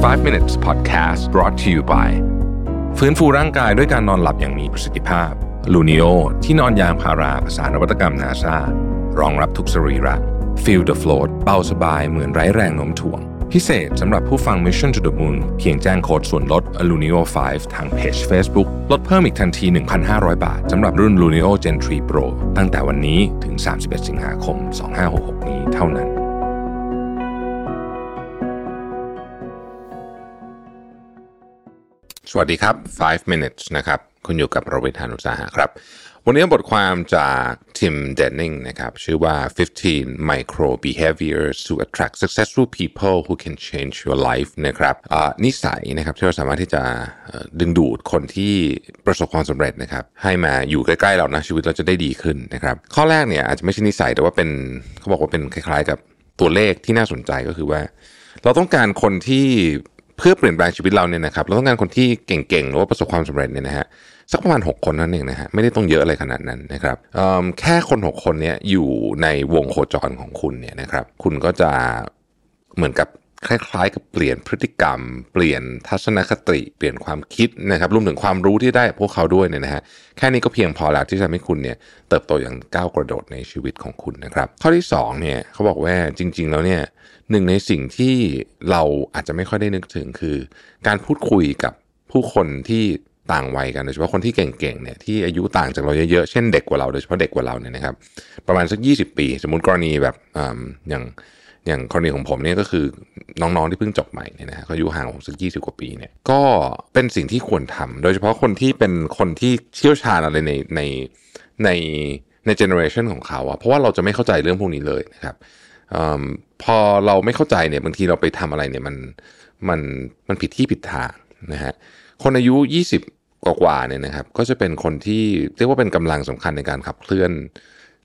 5 minutes podcast brought to you by ฟื้นฟูร่างกายด้วยการนอนหลับอย่างมีประสิทธิภาพลูนิโอที่นอนยางพาราภาษานวัตกรรมนาซารองรับทุกสรีระ Feel the float เบาสบายเหมือนไร้แรงโน้มถ่วง พิเศษสำหรับผู้ฟัง Mission to the Moon เพียงแจ้งโค้ดส่วนลด a l u n i o 5 ทางเพจ Facebook ลดเพิ่มอีกทันที 1,500 บาทสำหรับรุ่น Lunio Gen 3 Pro ตั้งแต่วันนี้ถึง 31 สิงหาคม 2566 นี้เท่านั้น สวัสดีครับ 5 minutes นะครับ คุณอยู่กับประวิทยานุสาหะครับ วันนี้บทความจากทิมเดนนิงนะครับ ชื่อว่า 15 micro behaviors to attract successful people who can change your life นะครับนิสัยนะครับที่เราสามารถที่จะดึงดูดคนที่ประสบความสำเร็จนะครับ ให้มาอยู่ใกล้ๆเรานะชีวิตเราจะได้ดีขึ้นนะครับ ข้อแรกเนี่ยอาจจะไม่ใช่นิสัยแต่ว่าเป็นเขาบอกว่าเป็นคล้ายๆกับตัวเลขที่น่าสนใจก็คือว่า เราต้องการคนที่ เพื่อเปลี่ยนแปลงชีวิตเราเนี่ยนะครับเราต้องการคนที่เก่งๆหรือว่าประสบความสำเร็จเนี่ยนะฮะสักประมาณ 6 คนนั่นเองนะฮะไม่ได้ต้องเยอะอะไรขนาดนั้นนะครับแค่คน 6 คนนี้อยู่ในวงโคจรของคุณเนี่ยนะครับ คุณก็จะเหมือนกับ คล้ายๆ กับเปลี่ยนพฤติกรรม เปลี่ยนทัศนคติ เปลี่ยนความคิดนะครับรวมถึงความรู้ที่ได้พวกเขาด้วยเนี่ยนะฮะแค่นี้ก็เพียงพอแล้วที่จะทำให้คุณเนี่ยเติบโตอย่างก้าวกระโดดในชีวิตของคุณนะครับ ข้อที่สองเนี่ยเขาบอกว่าจริง ๆ แล้วเนี่ยหนึ่งในสิ่งที่เราอาจจะไม่ค่อยได้นึกถึงคือ การพูดคุยกับผู้คนที่ต่างวัยกันโดยเฉพาะคนที่เก่งๆเนี่ยที่อายุต่างจากเราเยอะๆเช่นเด็กกว่าเราโดยเฉพาะเด็กกว่าเราเนี่ยนะครับ ประมาณสัก 20 ปี สมมติกรณีแบบออย่าง อย่างกรณีของผมเนี่ยก็คือน้องๆที่เพิ่งจบใหม่เนี่ยนะฮะเขาอายุห่างผมสัก20กว่าปีเนี่ยก็เป็นสิ่งที่ควรทำโดยเฉพาะคนที่เป็นคนที่เชี่ยวชาญอะไรในในในใน generation ของเขาอะเพราะว่าเราจะไม่เข้าใจเรื่องพวกนี้เลยนะครับอพอเราไม่เข้าใจเนี่ยบางทีเราไปทำอะไรเนี่ยมันมันมันผิดที่ผิดทางนะฮะคนอายุ 20 กว่าๆเนี่ยนะครับก็จะเป็นคนที่เรียกว่าเป็นกำลังสำคัญในการขับเคลื่อน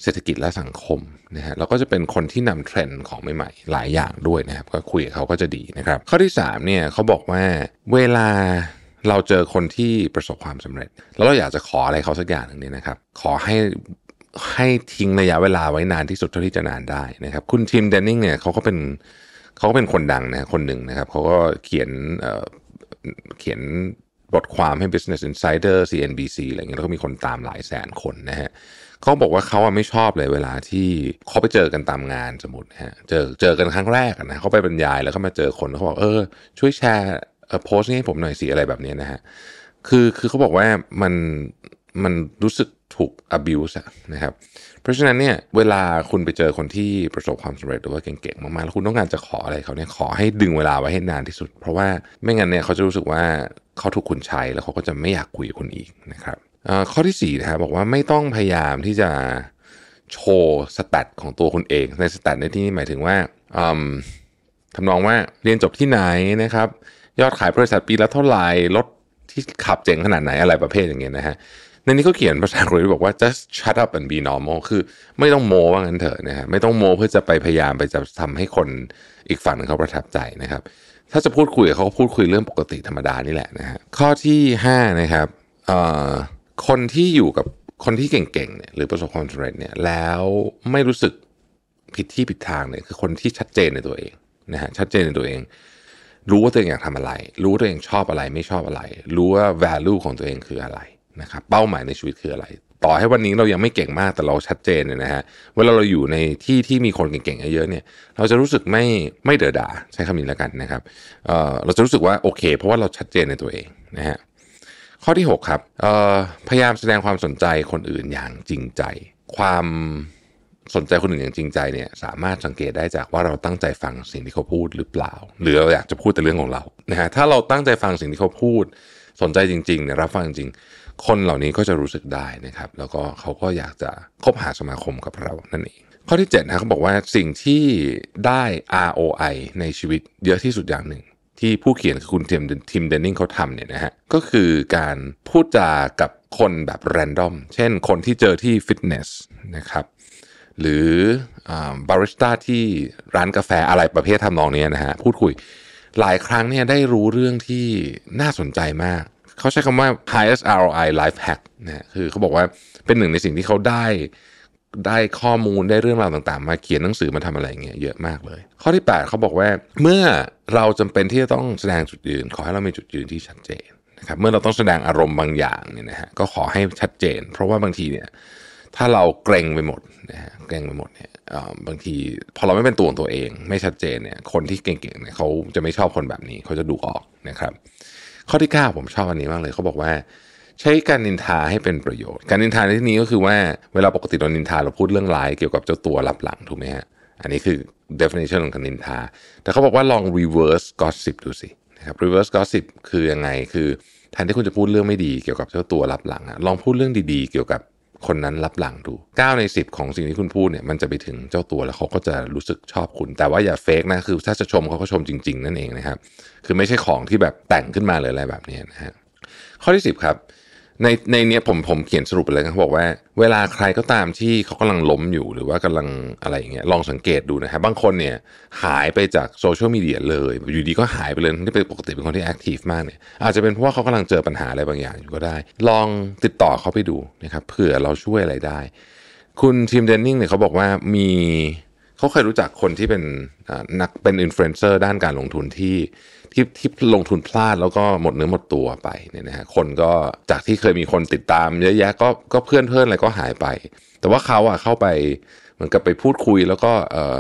เศรษฐกิจและสังคมนะฮะแล้วก็จะเป็นคนที่นำเทรนด์ของใหม่ๆ หลายอย่างด้วยนะครับ ก็คุยกับเขาก็จะดีนะครับ ข้อที่3เนี่ยเขาบอกว่าเวลาเราเจอคนที่ประสบความสำเร็จ แล้วเราอยากจะขออะไรเขาสักอย่างหนึ่งเนี่ยนะครับ ขอให้ให้ทิ้งระยะเวลาไว้นานที่สุดเท่าที่จะนานได้นะครับ คุณทีมเดนนิงเนี่ยเขาก็เป็นเขาก็เป็นคนดังนะคนหนึ่งนะครับเขาก็เขียนเเขียนบทความให้ Business Insider CNBC อะไรเงี้ยแล้วก็มีคนตามหลายแสนคนนะฮะเเขาบอกว่าเขาอะไม่ชอบเลยเวลาที่เขาไปเจอกันตามงานสมมตินะฮะเจอเจอกันครั้งแรกนะเขาไปบรรยายแล้วก็มาเจอคนเขาบอกเออช่วยแชร์โพสต์นี้ให้ผมหน่อยสิอะไรแบบนี้นะฮะคือคือเขาบอกว่ามันมันรู้สึกถูก abuse นะครับ เพราะฉะนั้นเนี่ยเวลาคุณไปเจอคนที่ประสบความสำเร็จหรือว่าเก่งๆ มากๆ แล้วคุณต้องการจะขออะไรเขาเนี่ยขอให้ดึงเวลาไว้ให้นานที่สุด เพราะว่าไม่งั้นเนี่ยเขาจะรู้สึกว่าเขาถูกคุณใช้แล้วเขาก็จะไม่อยากคุยกับคุณอีกนะครับ ข้อที่สี่นะครับบอกว่าไม่ต้องพยายามที่จะโชว์สแตทของตัวคุณเอง ในสแตทในที่นี้หมายถึงว่าทำนองว่าเรียนจบที่ไหนนะครับ ยอดขายบริษัทปีละเท่าไหร่รถที่ขับเจ๋งขนาดไหนอะไรประเภทอย่างเงี้ยนะฮะในนี้เขาเขียนภาษาอังกฤษบอกว่า just shut up and be normal คือไม่ต้องโมว่างั้นเถอะนะฮะไม่ต้องโมเพื่อจะไปพยายามไปจะทำให้คนอีกฝั่งนึงเขาประทับใจนะครับ ถ้าจะพูดคุยกับเขาก็พูดคุยเรื่องปกติธรรมดานี่แหละนะฮะข้อที่ห้านะครับเอ่อ คนที่อยู่กับคนที่เก่งๆเนี่ยหรือประสบความสำเร็จเนี่ยแล้วไม่รู้สึกผิดที่ผิดทางเนี่ยคือคนที่ชัดเจนในตัวเองนะฮะชัดเจนในตัวเอง รู้ว่าตัวเองอยากทำอะไร รู้ว่าตัวเองชอบอะไรไม่ชอบอะไร รู้ว่า value ของตัวเองคืออะไรนะครับเป้าหมายในชีวิตคืออะไร ต่อให้วันนี้เรายังไม่เก่งมากแต่เราชัดเจนเนี่ยนะฮะเวลาเราอยู่ในที่ที่มีคนเก่งๆเยอะๆเนี่ย เราจะรู้สึกไม่ไม่เดือดดาใช้คำนี้แล้วกันนะครับเออเราจะรู้สึกว่าโอเค เพราะว่าเราชัดเจนในตัวเองนะฮะ ข้อที่ 6 ครับพยายามแสดงความสนใจคนอื่นอย่างจริงใจ ความสนใจคนอื่นอย่างจริงใจเนี่ยสามารถสังเกตได้จากว่าเราตั้งใจฟังสิ่งที่เขาพูดหรือเปล่า หรือเราอยากจะพูดแต่เรื่องของเรานะฮะถ้าเราตั้งใจฟังสิ่งที่เขาพูด สนใจจริงๆเนี่ยรับฟังจริง คนเหล่านี้ก็จะรู้สึกได้นะครับ แล้วก็เขาก็อยากจะคบหาสมาคมกับเรานั่นเองข้อที่7นะเขาบอกว่าสิ่งที่ได้ ROI ในชีวิตเยอะที่สุดอย่างหนึ่ง ที่ผู้เขียนคือคุณทีมทีมเดนนิงเขาทำเนี่ยนะฮะก็คือการพูดจากับคนแบบแรนดอม เช่นคนที่เจอที่ฟิตเนสนะครับหรือบาริสต้าที่ร้านกาแฟอะไรประเภททำนองนี้นะฮะพูดคุยหลายครั้งเนี่ยได้รู้เรื่องที่น่าสนใจมาก เขาใช้คำว่า highest ROI life hack นะฮะคือเขาบอกว่าเป็นหนึ่งในสิ่งที่เขาได้ ได้ข้อมูลได้เรื่องราวต่างๆ มาเขียนหนังสือมาทำอะไรเงี้ยเยอะมากเลย ข้อที่ 8เขาบอกว่า เมื่อเราจำเป็นที่จะต้องแสดงจุดยืน ขอให้เรามีจุดยืนที่ชัดเจนนะครับเมื่อเราต้องแสดงอารมณ์บางอย่างเนี่ยนะฮะก็ขอให้ชัดเจน เพราะว่าบางทีเนี่ยถ้าเราเกรงไปหมดนะฮะเกรงไปหมดเนี่ยบางทีพอเราไม่เป็นตัวของตัวเอง ไม่ชัดเจนเนี่ยคนที่เก่งๆเนี่ยเขาจะไม่ชอบคนแบบนี้เขาจะดูออกนะครับ ข้อที่ 9 ผมชอบอันนี้มากเลยเขาบอกว่า ใช้การนินทาให้เป็นประโยชน์ การนินทาในที่นี้ก็คือว่าเวลาปกติเรานินทาเราพูดเรื่องร้ายเกี่ยวกับเจ้าตัวรับหลังถูกไหมฮะอันนี้คือ definition ของการนินทา แต่เขาบอกว่าลอง reverse gossip ดูสินะครับ reverse gossip คือยังไงคือแทนที่คุณจะพูดเรื่องไม่ดีเกี่ยวกับเจ้าตัวรับหลังอะลองพูดเรื่องดีๆ เกี่ยวกับคนนั้นรับหลังดู 9 ใน 10 ของสิ่งที่คุณพูดเนี่ยมันจะไปถึงเจ้าตัวแล้วเขาก็จะรู้สึกชอบคุณ แต่ว่าอย่าเฟกนะคือถ้าจะชมเขาก็ชมจริง ๆ นั่นเองนะครับ คือไม่ใช่ของที่แบบแต่งขึ้นมาเลยอะไรแบบนี้นะฮะข้อที่ 10 ครับ ในในเนี้ยผมผมเขียนสรุปไปเลยเขาบอกว่า เวลาใครก็ตามที่เขากำลังล้มอยู่หรือว่ากำลังอะไรอย่างเงี้ยลองสังเกตดูนะครับบางคนเนี่ยหายไปจากโซเชียลมีเดียเลย อยู่ดีก็หายไปเลยที่เป็นปกติเป็นคนที่ active มากเนี่ยอาจจะเป็นเพราะว่าเขากำลังเจอปัญหาอะไรบางอย่างอยู่ก็ได้ ลองติดต่อเขาไปดูนะครับเผื่อเราช่วยอะไรได้ คุณ Tim Denning เนี่ยเขาบอกว่ามีเขาเคยรู้จักคนที่เป็นนักเป็นอินฟลูเอนเซอร์ด้านการลงทุนที่ ที่ที่ลงทุนพลาดแล้วก็หมดเนื้อหมดตัวไปเนี่ยนะฮะคนก็จากที่เคยมีคนติดตามเยอะแยะก็ก็เพื่อนเพื่อนอะไรก็หายไป แต่ว่าเขาอะเข้าไปเหมือนกับไปพูดคุยแล้วก็เอ่อ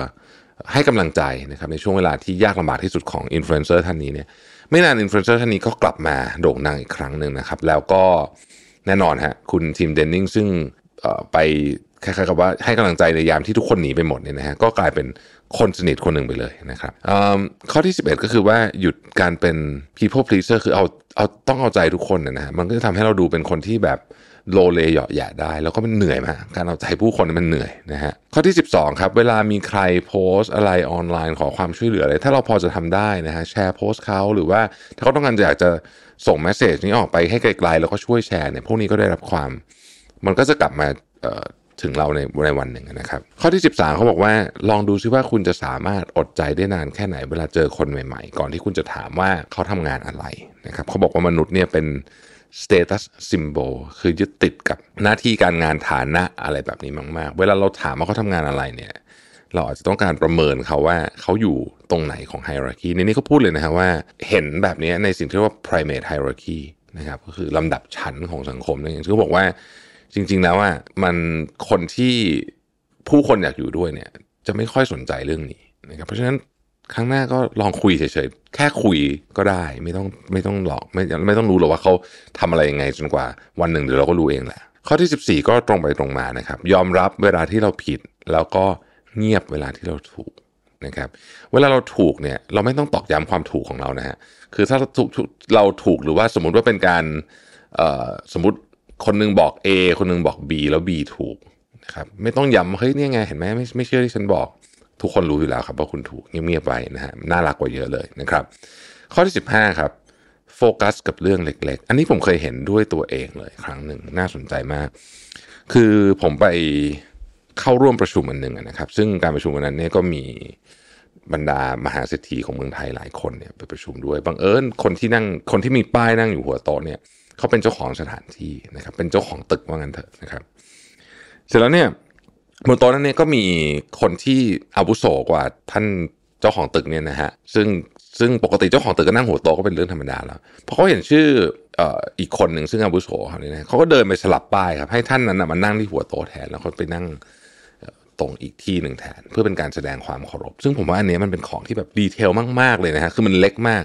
ให้กำลังใจนะครับในช่วงเวลาที่ยากลำบากที่สุดของอินฟลูเอนเซอร์ท่านนี้เนี่ยไม่นานอินฟลูเอนเซอร์ท่านนี้ก็กลับมาโด่งดังอีกครั้งหนึ่งนะครับ แล้วก็แน่นอนฮะคุณ Tim Denning ซึ่งไปคล้ายๆกับว่าให้กำลังใจในยามที่ทุกคนหนีไปหมดเนี่ยนะฮะก็กลายเป็น คนสนิทคนหนึ่งไปเลยนะครับข้อที่ 11 ก็คือว่าหยุดการเป็น people pleaser คือเอาเอาต้องเอาใจทุกคนนะฮะมันก็จะทำให้เราดูเป็นคนที่แบบโลเลเหยาะแยะได้ แล้วก็มันเหนื่อยมากการเอาใจผู้คนมันเหนื่อยนะฮะข้อที่ 12 ครับ เวลามีใครโพสอะไรออนไลน์ขอความช่วยเหลืออะไรถ้าเราพอจะทำได้นะฮะแชร์โพสเขาหรือว่าถ้าเขาต้องการอยากจะส่งแมสเซจนี้ออกไปให้ไกลๆแล้วก็ช่วยแชร์เนี่ยพวกนี้ก็ได้รับความ มันก็จะกลับมา ถึงเราในในวันหนึ่งนะครับ ข้อที่ 13เขาบอกว่าลองดูซิว่าคุณจะสามารถอดใจได้นานแค่ไหนเวลาเจอคนใหม่ๆ ก่อนที่คุณจะถามว่าเขาทำงานอะไรนะครับเขาบอกว่ามนุษย์เนี่ยเป็น status symbol คือยึดติดกับหน้าที่การงานฐานะอะไรแบบนี้มาก ๆ เวลาเราถามว่าเขาทำงานอะไรเนี่ย เราอาจจะต้องการประเมินเขาว่าเขาอยู่ตรงไหนของไฮรักีในนี้เขาพูดเลยนะครับว่าเห็นแบบนี้ในสิ่งที่เรียกว่า primate hierarchy นะครับก็คือลำดับชั้นของสังคมนั่นเองเขาบอกว่า จริง ๆ แล้วว่ามันคนที่ผู้คนอยากอยู่ด้วยเนี่ย จะไม่ค่อยสนใจเรื่องนี้นะครับเพราะฉะนั้นครั้งหน้าก็ลองคุยเฉยๆ แค่คุยก็ได้ ไม่ต้องไม่ต้องหลอกไม่ไม่ต้องรู้หรอกว่าเขาทำอะไรยังไงจนกว่าวันหนึ่งเดี๋ยวเราก็รู้เองแหละข้อที่ 14 ก็ตรงไปตรงมานะครับ ยอมรับเวลาที่เราผิด แล้วก็เงียบเวลาที่เราถูกนะครับเวลาเราถูกเนี่ยเราไม่ต้องตอกย้ำความถูกของเรานะฮะคือถ้าเราถูกเราถูกหรือว่าสมมติว่าเป็นการสมมติ คนนึงบอก A คนนึงบอก B แล้ว B ถูกนะครับไม่ต้องย้ำเฮ้ยนี่ไงเห็นไหมไม่ไม่เชื่อที่ฉันบอก ทุกคนรู้อยู่แล้วครับว่าคุณถูกเงียบๆไปนะฮะน่ารักกว่าเยอะเลยนะครับ ข้อที่ 15 ครับโฟกัสกับเรื่องเล็ก ๆ อันนี้ผมเคยเห็นด้วยตัวเองเลยครั้งหนึ่งน่าสนใจมาก คือผมไปเข้าร่วมประชุมอันหนึ่งนะครับ ซึ่งการประชุมวันนั้นเนี่ยก็มีบรรดามหาเศรษฐีของเมืองไทยหลายคนเนี่ยไปประชุมด้วยบังเอิญคนที่นั่งคนที่มีป้ายนั่งอยู่หัวโต๊ะเนี่ย เขาเป็นเจ้าของสถานที่นะครับ เป็นเจ้าของตึกว่างั้นเถอะนะครับ เสร็จแล้วเนี่ยบนโต๊ะนั้นเนี่ยก็มีคนที่อาวุโสกว่าท่านเจ้าของตึกเนี่ยนะฮะซึ่งซึ่งปกติเจ้าของตึกก็นั่งหัวโต๊ะก็เป็นเรื่องธรรมดาแล้วพอเขาเห็นชื่ออีกคนหนึ่งซึ่งอาวุโสเขาเนี่ยนะเขาก็เดินไปสลับป้ายครับให้ท่านนั้นมานั่งที่หัวโต๊ะแทนแล้วเขาไปนั่งตรงอีกที่หนึ่งแทน เพื่อเป็นการแสดงความเคารพ ซึ่งผมว่าอันนี้มันเป็นของที่แบบดีเทลมากๆเลยนะฮะคือมันเล็กมาก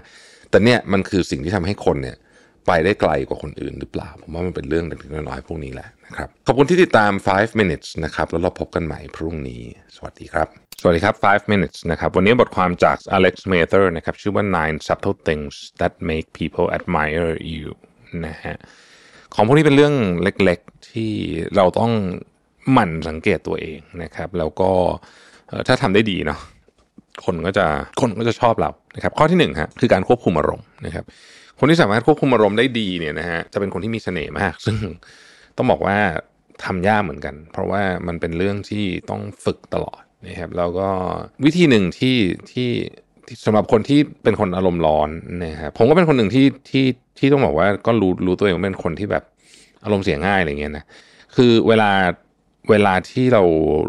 แต่เนี่ยมันคือสิ่งที่ทำให้คนเนี่ย ไปได้ไกลกว่าคนอื่นหรือเปล่า ผมว่ามันเป็นเรื่องเล็กน้อยพวกนี้แหละนะครับ ขอบคุณที่ติดตาม 5 minutes นะครับ แล้วเราพบกันใหม่พรุ่งนี้ สวัสดีครับ สวัสดีครับ 5 minutes นะครับ วันนี้บทความจาก Alex Mather นะครับ ชื่อว่า nine subtle things that make people admire you นะฮะ ของพวกนี้เป็นเรื่องเล็กๆ ที่เราต้องหมั่นสังเกตตัวเองนะครับ แล้วก็ถ้าทำได้ดีเนาะคนก็จะคนก็จะชอบเรานะครับ ข้อที่หนึ่งฮะคือการควบคุมอารมณ์นะครับ คนที่สามารถควบคุมอารมณ์ได้ดีเนี่ยนะฮะจะเป็นคนที่มีเสน่ห์มาก ซึ่งต้องบอกว่าทำยากเหมือนกัน เพราะว่ามันเป็นเรื่องที่ต้องฝึกตลอดนะครับแล้วก็วิธีหนึ่งที่ที่สำหรับคนที่เป็นคนอารมณ์ร้อนนะครับผมก็เป็นคนหนึ่งที่ที่ที่ต้องบอกว่าก็รู้รู้ตัวเองเป็นคนที่แบบอารมณ์เสียง่ายอะไรเงี้ยนะคือเวลาเวลาที่เรา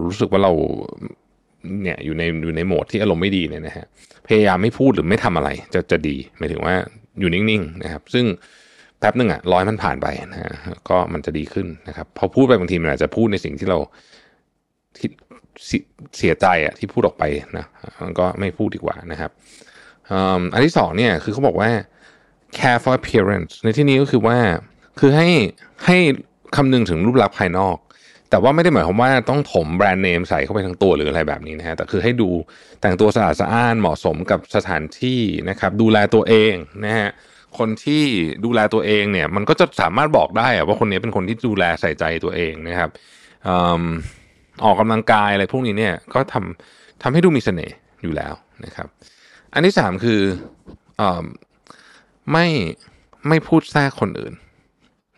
รู้สึกว่าเราเนี่ยอยู่ในอยู่ในโหมดที่อารมณ์ไม่ดีเนี่ยนะฮะพยายามไม่พูดหรือไม่ทำอะไรจะจะดีหมายถึงว่า อยู่นิ่งๆนะครับ ซึ่งแป๊บหนึ่งอะร้อยมันผ่านไปนะก็มันจะดีขึ้นนะครับ พอพูดไปบางทีมันอาจจะพูดในสิ่งที่เราที่เสียใจอะที่พูดออกไปนะมันก็ไม่พูดดีกว่านะครับอันที่สองเนี่ยคือเขาบอกว่า care for appearance ในที่นี้ก็คือว่าคือให้ให้คำนึงถึงรูปลักษณ์ภายนอก แต่ว่าไม่ได้หมายความว่าต้องถมแบรนด์เนมใส่เข้าไปทั้งตัวหรืออะไรแบบนี้นะฮะแต่คือให้ดูแต่งตัวสะอาดสะอ้านเหมาะสมกับสถานที่นะครับ ดูแลตัวเองนะฮะคนที่ดูแลตัวเองเนี่ย มันก็จะสามารถบอกได้ว่าคนนี้เป็นคนที่ดูแลใส่ใจตัวเองนะครับออกกำลังกายอะไรพวกนี้เนี่ยก็ทำทำให้ดูมีเสน่ห์อยู่แล้วนะครับ อันที่สามคืออไม่ไม่พูดแทรกคนอื่น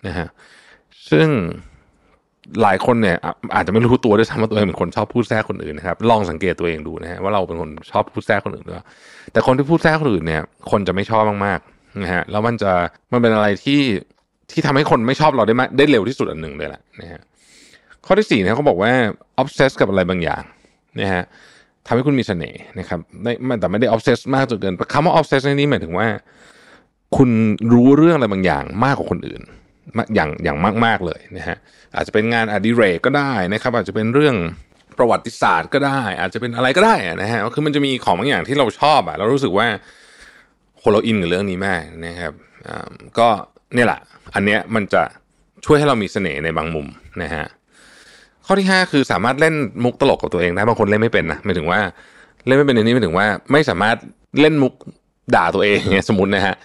นะฮะซึ่ง หลายคนเนี่ยอาจจะไม่รู้ตัวด้วยซ้ำว่าตัวเองเป็นคนชอบพูดแทรกคนอื่นนะครับลองสังเกตตัวเองดูนะฮะว่าเราเป็นคนชอบพูดแทรกคนอื่นด้วยแต่คนที่พูดแทรกคนอื่นเนี่ย คนจะไม่ชอบมากๆนะฮะแล้วมันจะมันเป็นอะไรที่ที่ทำให้คนไม่ชอบเราได้มาได้เร็วที่สุดอันหนึ่งเลยแหละนะฮะข้อที่สี่เนี่ยเขาบอกว่า obsess กับอะไรบางอย่างนะฮะทำให้คุณมีเสน่ห์นะครับไม่แต่ไม่ได้ obsess มากจนเกินคำว่า obsess ในนี้หมายถึงว่า คุณรู้เรื่องอะไรบางอย่างมากกว่าคนอื่น อย่างอย่างมาก ๆเลยนะฮะอาจจะเป็นงานอดิเรกก็ได้นะครับ อาจจะเป็นเรื่องประวัติศาสตร์ก็ได้ อาจจะเป็นอะไรก็ได้นะฮะคือมันจะมีของบางอย่างที่เราชอบอะเรารู้สึกว่าคนเราอินกับเรื่องนี้มากนะครับก็เนี่ยแหละอันเนี้ยมันจะช่วยให้เรามีเสน่ห์ในบางมุมนะฮะข้อที่ 5 คือสามารถเล่นมุกตลกกับตัวเองได้บางคนเล่นไม่เป็นนะหมายถึงว่าเล่นไม่เป็นในนี้หมายถึงว่า ไม่สามารถเล่นมุกด่าตัวเองเงี้ยสมมตินะฮะ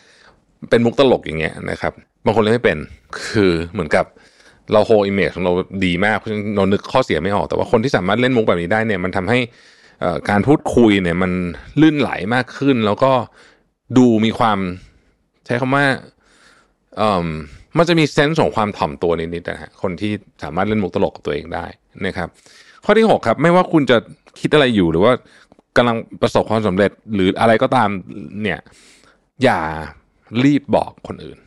เป็นมุกตลกอย่างเงี้ยนะครับ บางคนเล่นไม่เป็น คือเหมือนกับเราโห image ของเราดีมากเพราะฉะนั้นเรานึกข้อเสียไม่ออกแต่ว่าคนที่สามารถเล่นมุกแบบนี้ได้เนี่ยมันทำให้การพูดคุยเนี่ยมันลื่นไหลมากขึ้น แล้วก็ดูมีความใช้คำว่าเอ่อมันจะมีเซนส์ของความถ่อมตัวนิดๆนะฮะคนที่สามารถเล่นมุกตลกกับตัวเองได้นะครับ ข้อที่ 6 ครับ ไม่ว่าคุณจะคิดอะไรอยู่หรือว่ากำลังประสบความสำเร็จหรืออะไรก็ตามเนี่ย อย่ารีบบอกคนอื่น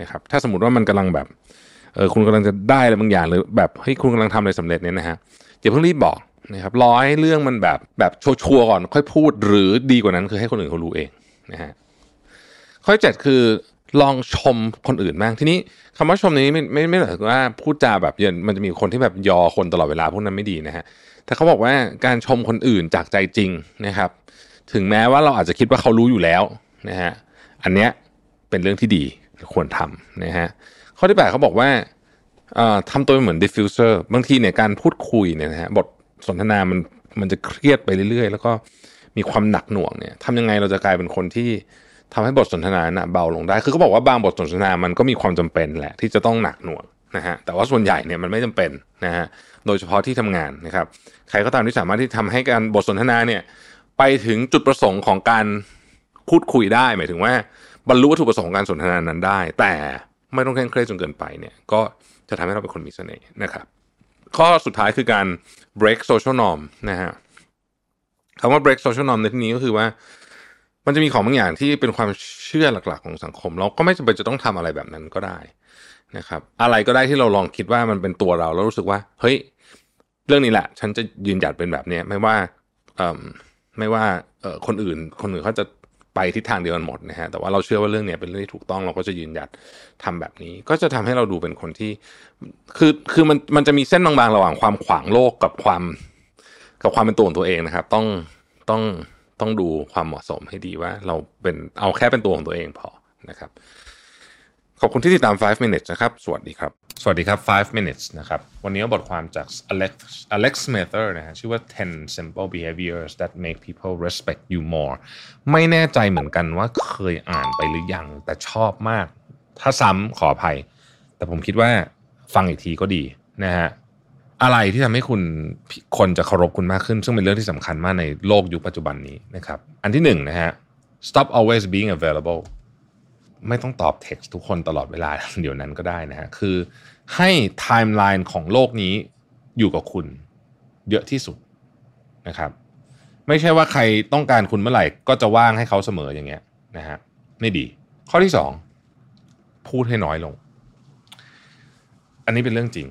นะครับถ้าสมมติว่ามันกำลังแบบเออคุณกำลังจะได้อะไรบางอย่างหรือแบบเฮ้ยคุณกำลังทำอะไรสำเร็จเนี่ยนะฮะอย่าเพิ่งรีบบอกนะครับรอให้เรื่องมันแบบแบบชัวร์ก่อนค่อยพูดหรือดีกว่านั้นคือให้คนอื่นเขารู้เองนะฮะข้อเจ็ดคือลองชมคนอื่นบ้างทีนี้คำว่าชมนี้ไม่ไม่ไม่หมายถึงว่าพูดจาแบบเย็นมันจะมีคนที่แบบยอคนตลอดเวลาพวกนั้นไม่ดีนะฮะแต่เขาบอกว่าการชมคนอื่นจากใจจริงนะครับ ถึงแม้ว่าเราอาจจะคิดว่าเขารู้อยู่แล้วนะฮะอันเนี้ยเป็นเรื่องที่ดี ควรทำนะฮะข้อที่แปดเขาบอกว่าทำตัวเหมือน diffuser บางทีเนี่ยการพูดคุยเนี่ยนะฮะบทสนทนามันมันจะเครียดไปเรื่อยๆ แล้วก็มีความหนักหน่วงเนี่ยทำยังไงเราจะกลายเป็นคนที่ทำให้บทสนทนานะเบาลงได้ คือเขาบอกว่าบางบทสนทนามันก็มีความจำเป็นแหละ ที่จะต้องหนักหน่วงนะฮะ แต่ว่าส่วนใหญ่เนี่ยมันไม่จำเป็นนะฮะ โดยเฉพาะที่ทำงานนะครับ ใครก็ตามที่สามารถที่ทำให้การบทสนทนาเนี่ยไปถึงจุดประสงค์ของการพูดคุยได้ หมายถึงว่า บรรลุวัตถุประสงค์การสนทนานั้นได้ แต่ไม่ต้องเคร่งเครียดจนเกินไปเนี่ย ก็จะทำให้เราเป็นคนมีเสน่ห์นะครับ ข้อสุดท้ายคือการ break social norm นะฮะคำว่า break social norm ในที่นี้ก็คือว่า มันจะมีของบางอย่างที่เป็นความเชื่อหลักๆ ของสังคม เราก็ไม่จำเป็นจะต้องทำอะไรแบบนั้นก็ได้นะครับ อะไรก็ได้ที่เราลองคิดว่ามันเป็นตัวเราแล้วรู้สึกว่า เฮ้ย เรื่องนี้แหละ ฉันจะยืนหยัดเป็นแบบนี้ไม่ว่าอ่อไม่ว่าคนอื่น คนอื่นเขาจะ ไปทิศทางเดียวกันหมดนะฮะแต่ว่าเราเชื่อว่าเรื่องเนี้ยเป็นเรื่องที่ถูกต้องเราก็จะยืนหยัดทำแบบนี้ ก็จะทำให้เราดูเป็นคนที่ คือคือมันมันจะมีเส้นบางๆ ระหว่างความขวางโลกกับความ กับความเป็นตัวของตัวเองนะครับ ต้องต้องต้องดูความเหมาะสมให้ดีว่าเราเป็นเอาแค่เป็นตัวของตัวเองพอนะครับ ขอบคุณที่ติดตาม 5 minutes นะครับ สวัสดีครับ สวัสดีครับ 5 minutes นะครับ วันนี้บทความจาก Alex Alex Smither นะฮะ ชื่อว่า 10 simple behaviors that make people respect you more ไม่แน่ใจเหมือนกันว่าเคยอ่านไปหรือยัง แต่ชอบมาก ถ้าซ้ำขออภัย แต่ผมคิดว่าฟังอีกทีก็ดีนะฮะ อะไรที่ทำให้คุณคนจะเคารพคุณมากขึ้น ซึ่งเป็นเรื่องที่สำคัญมากในโลกยุคปัจจุบันนี้นะครับ อันที่หนึ่งนะฮะ stop always being available ไม่ต้องตอบเท็กซ์ทุกคนตลอดเวลาเดี๋ยวนั้นก็ได้นะฮะคือให้ไทม์ไลน์ของโลกนี้อยู่กับคุณเยอะที่สุดนะครับ ไม่ใช่ว่าใครต้องการคุณเมื่อไหร่ก็จะว่างให้เขาเสมออย่างเงี้ยนะฮะไม่ดี ข้อที่สองพูดให้น้อยลง อันนี้เป็นเรื่องจริง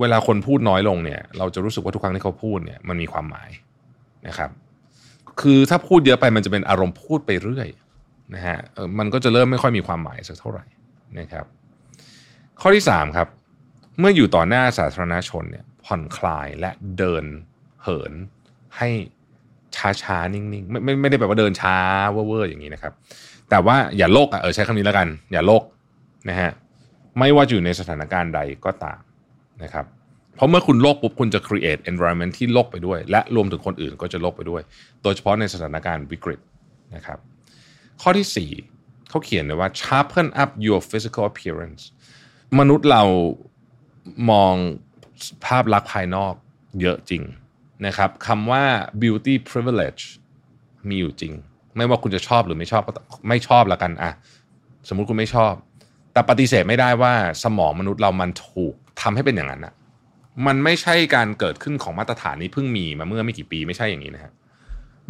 เวลาคนพูดน้อยลงเนี่ย เราจะรู้สึกว่าทุกครั้งที่เขาพูดเนี่ยมันมีความหมายนะครับ คือถ้าพูดเยอะไปมันจะเป็นอารมณ์พูดไปเรื่อย นะฮะมันก็จะเริ่มไม่ค่อยมีความหมายสักเท่าไหร่นะครับ ข้อที่3ครับเมื่ออยู่ต่อหน้าสาธารณชนเนี่ยผ่อนคลายและเดินเหินให้ช้าๆ นิ่งๆ ไม่ไม่ไม่ได้แบบว่าเดินช้าเว่อร์ๆอย่างนี้นะครับ แต่ว่าอย่าโลกอะเออใช้คำนี้แล้วกัน อย่าโลกนะฮะไม่ว่าอยู่ในสถานการณ์ใดก็ตามนะครับ เพราะเมื่อคุณโลกปุ๊บคุณจะ create environment ที่โลกไปด้วย และรวมถึงคนอื่นก็จะโลกไปด้วย โดยเฉพาะในสถานการณ์วิกฤตนะครับ ข้อที่ 4เขาเขียนเลยว่า sharpen up your physical appearance มนุษย์เรามองภาพลักษณ์ภายนอกเยอะจริงนะครับคำว่า beauty privilege มีอยู่จริง ไม่ว่าคุณจะชอบหรือไม่ชอบก็ไม่ชอบละกันอะสมมุติคุณไม่ชอบ แต่ปฏิเสธไม่ได้ว่าสมองมนุษย์เรามันถูกทำให้เป็นอย่างนั้นอะมันไม่ใช่การเกิดขึ้นของมาตรฐานนี้เพิ่งมีมาเมื่อไม่กี่ปีไม่ใช่อย่างนี้นะฮะ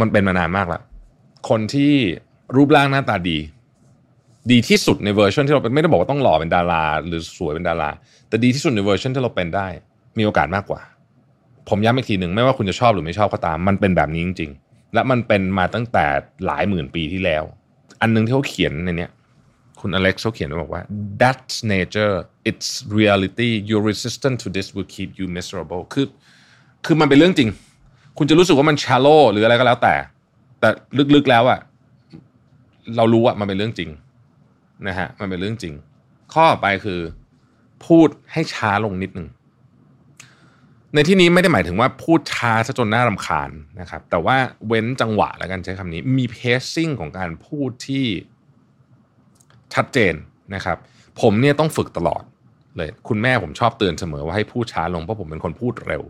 มันเป็นมานานมากแล้วคนที่ รูปร่างหน้าตาดี ดีที่สุดในเวอร์ชันที่เราเป็นไม่ได้บอกว่าต้องหล่อเป็นดารา หรือสวยเป็นดารา แต่ดีที่สุดในเวอร์ชันที่เราเป็นได้ มีโอกาสมากกว่า ผมย้ำอีกทีหนึ่งไม่ว่าคุณจะชอบหรือไม่ชอบก็ตาม มันเป็นแบบนี้จริง ๆ และมันเป็นมาตั้งแต่หลายหมื่นปีที่แล้ว อันนึงที่เขาเขียนในนี้คุณอเล็กซ์เขาเขียนไว้บอกว่า that's nature it's reality your resistance to this will keep you miserable คือคือมันเป็นเรื่องจริง คุณจะรู้สึกว่ามัน shallow หรืออะไรก็แล้วแต่ แต่ลึกๆแล้วอะ เรารู้ว่ามันเป็นเรื่องจริงนะฮะมันเป็นเรื่องจริง ข้อต่อไปคือ พูดให้ช้าลงนิดนึงในที่นี้ไม่ได้หมายถึงว่าพูดช้าซะจนน่ารำคาญนะครับ แต่ว่าเว้นจังหวะแล้วกันใช้คำนี้ มีเพสซิ่งของการพูดที่ชัดเจนนะครับ ผมเนี่ยต้องฝึกตลอดเลย คุณแม่ผมชอบเตือนเสมอว่าให้พูดช้าลงเพราะผมเป็นคนพูดเร็ว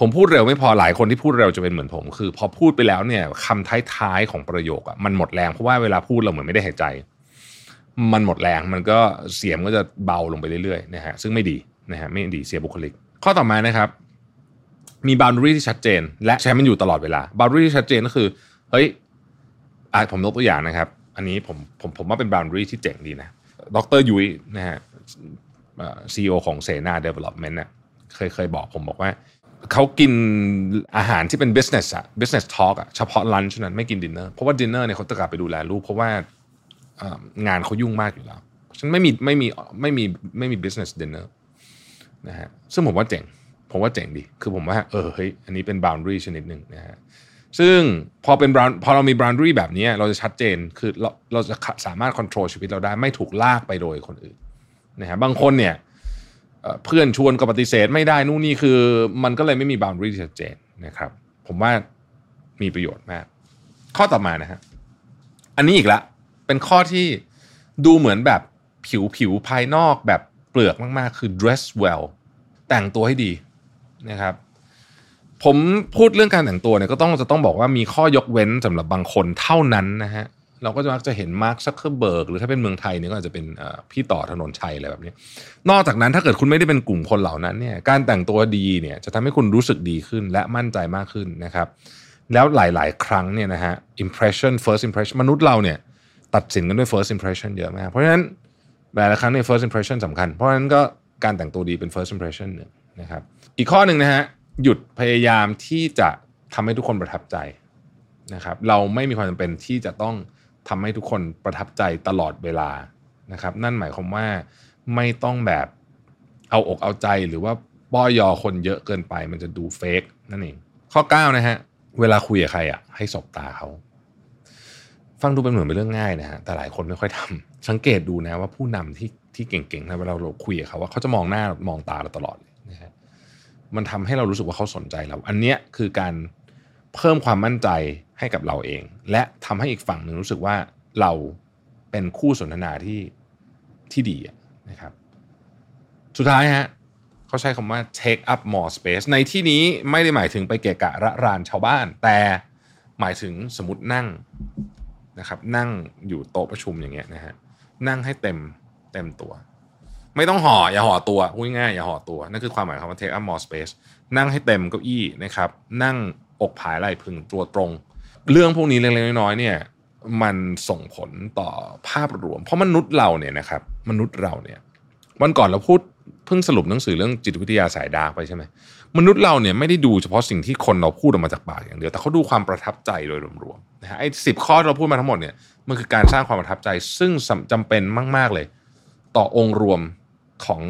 ผมพูดเร็วไม่พอหลายคนที่พูดเร็วจะเป็นเหมือนผม คือ พอพูดไปแล้วเนี่ยคำท้ายๆของประโยคอะมันหมดแรงเพราะว่าเวลาพูดเราเหมือนไม่ได้หายใจ มันหมดแรงมันก็เสียงก็จะเบาลงไปเรื่อยๆนะฮะซึ่งไม่ดีนะฮะไม่ดีเสียบุคลิก ข้อต่อมานะครับ มี boundary ที่ชัดเจน และใช้มันอยู่ตลอดเวลา boundary ที่ชัดเจนก็คือเฮ้ยอะผมยกตัวอย่างนะครับ อันนี้ผมผมผมว่าเป็น boundary ที่เจ๋งดีนะดรยุ้ยนะฮะซีอีโอของเซนา Development นะเคยเคยบอกผมบอกว่า เขากินอาหารที่เป็น business อะ business talk อะเฉพาะ lunch นั้นไม่กิน dinner เพราะว่า dinner เนี่ยเขาจะกลับไปดูแลลูกเพราะว่างานเขายุ่งมากอยู่แล้วฉันไม่มีไม่มีไม่มีไม่มี business dinner นะฮะซึ่งผมว่าเจ๋ง ผมว่าเจ๋งดี คือผมว่า เออเฮ้ยอันนี้เป็น boundary ชนิดหนึ่งนะฮะซึ่งพอเป็น bound พอเรามี boundary แบบนี้เราจะชัดเจนคือเราเราจะสามารถ control ชีวิตเราได้ไม่ถูกลากไปโดยคนอื่นนะฮะบางคนเนี่ย เพื่อนชวนก็ปฏิเสธไม่ได้นู่นนี่คือ มันก็เลยไม่มี boundary ที่ชัดเจนนะครับ ผมว่ามีประโยชน์มาก ข้อต่อมานะฮะอันนี้อีกละ เป็นข้อที่ดูเหมือนแบบผิวผิวภายนอกแบบเปลือกมากๆ คือ dress well แต่งตัวให้ดีนะครับ ผมพูดเรื่องการแต่งตัวเนี่ยก็ต้องจะต้องบอกว่ามีข้อยกเว้นสำหรับบางคนเท่านั้นนะฮะ เราก็จะมักจะเห็นมาร์คซักเคอร์เบิร์กหรือถ้าเป็นเมืองไทยเนี่ยก็อาจจะเป็นพี่ต่อถนนชัยอะไรแบบนี้ นอกจากนั้นถ้าเกิดคุณไม่ได้เป็นกลุ่มคนเหล่านั้นเนี่ยการแต่งตัวดีเนี่ยจะทำให้คุณรู้สึกดีขึ้นและมั่นใจมากขึ้นนะครับ แล้วหลาย ๆ ครั้งเนี่ยนะฮะ impression first impression มนุษย์เราเนี่ยตัดสินกันด้วย first impression เยอะมากเพราะฉะนั้นหลายๆครั้งเนี่ย first impression สำคัญ เพราะฉะนั้นก็การแต่งตัวดีเป็น first impression นึ่งนะครับอีกข้อหนึ่งนะฮะหยุดพยายามที่จะทำให้ทุกคนประทับใจนะครับ เราไม่มีความจำเป็นที่จะต้อง ทำให้ทุกคนประทับใจตลอดเวลานะครับ นั่นหมายความว่าไม่ต้องแบบเอาอกเอาใจหรือว่าป้อยอคนเยอะเกินไป มันจะดูเฟกนั่นเองข้อ9นะฮะเวลาคุยกับใครอะให้สบตาเขาฟังดูเป็นเหมือนเป็นเรื่องง่ายนะฮะแต่หลายคนไม่ค่อยทำสังเกตดูนะว่าผู้นำที่ที่เก่งๆนะเวลาเราคุยกับเขาว่าเขาจะมองหน้ามองตาเราตลอดเลยนะฮะมันทำให้เรารู้สึกว่าเขาสนใจเรา อันเนี้ยคือการเพิ่มความมั่นใจ ให้กับเราเอง และทำให้อีกฝั่งหนึ่งรู้สึกว่าเราเป็นคู่สนทนาที่ที่ดีนะครับ สุดท้ายฮะเขาใช้คำว่า take up more space ในที่นี้ไม่ได้หมายถึงไปเกะกะระรานชาวบ้าน แต่หมายถึงสมมตินั่งนะครับนั่งอยู่โต๊ะประชุมอย่างเงี้ยนะฮะนั่งให้เต็มเต็มตัว ไม่ต้องห่ออย่าห่อตัวพูดง่ายอย่าห่อตัว นั่นคือความหมายคำว่า take up more space นั่งให้เต็มเก้าอี้นะครับ นั่งอกผายไหล่พึงตัวตรง เรื่องพวกนี้เล็กๆน้อยๆเนี่ยมันส่งผลต่อภาพรวม เพราะมนุษย์เราเนี่ยนะครับมนุษย์เราเนี่ยวันก่อนเราพูดเพิ่งสรุปหนังสือเรื่องจิตวิทยาสายดาร์กไปใช่ไหมมนุษย์เราเนี่ยไม่ได้ดูเฉพาะสิ่งที่คนเราพูดออกมาจากปากอย่างเดียว แต่เขาดูความประทับใจโดยรวมๆนะฮะไอ้สิบข้อที่เราพูดมาทั้งหมดเนี่ยมันคือการสร้างความประทับใจ ซึ่งจำเป็นมาก ๆเลย ต่อองค์รวมของ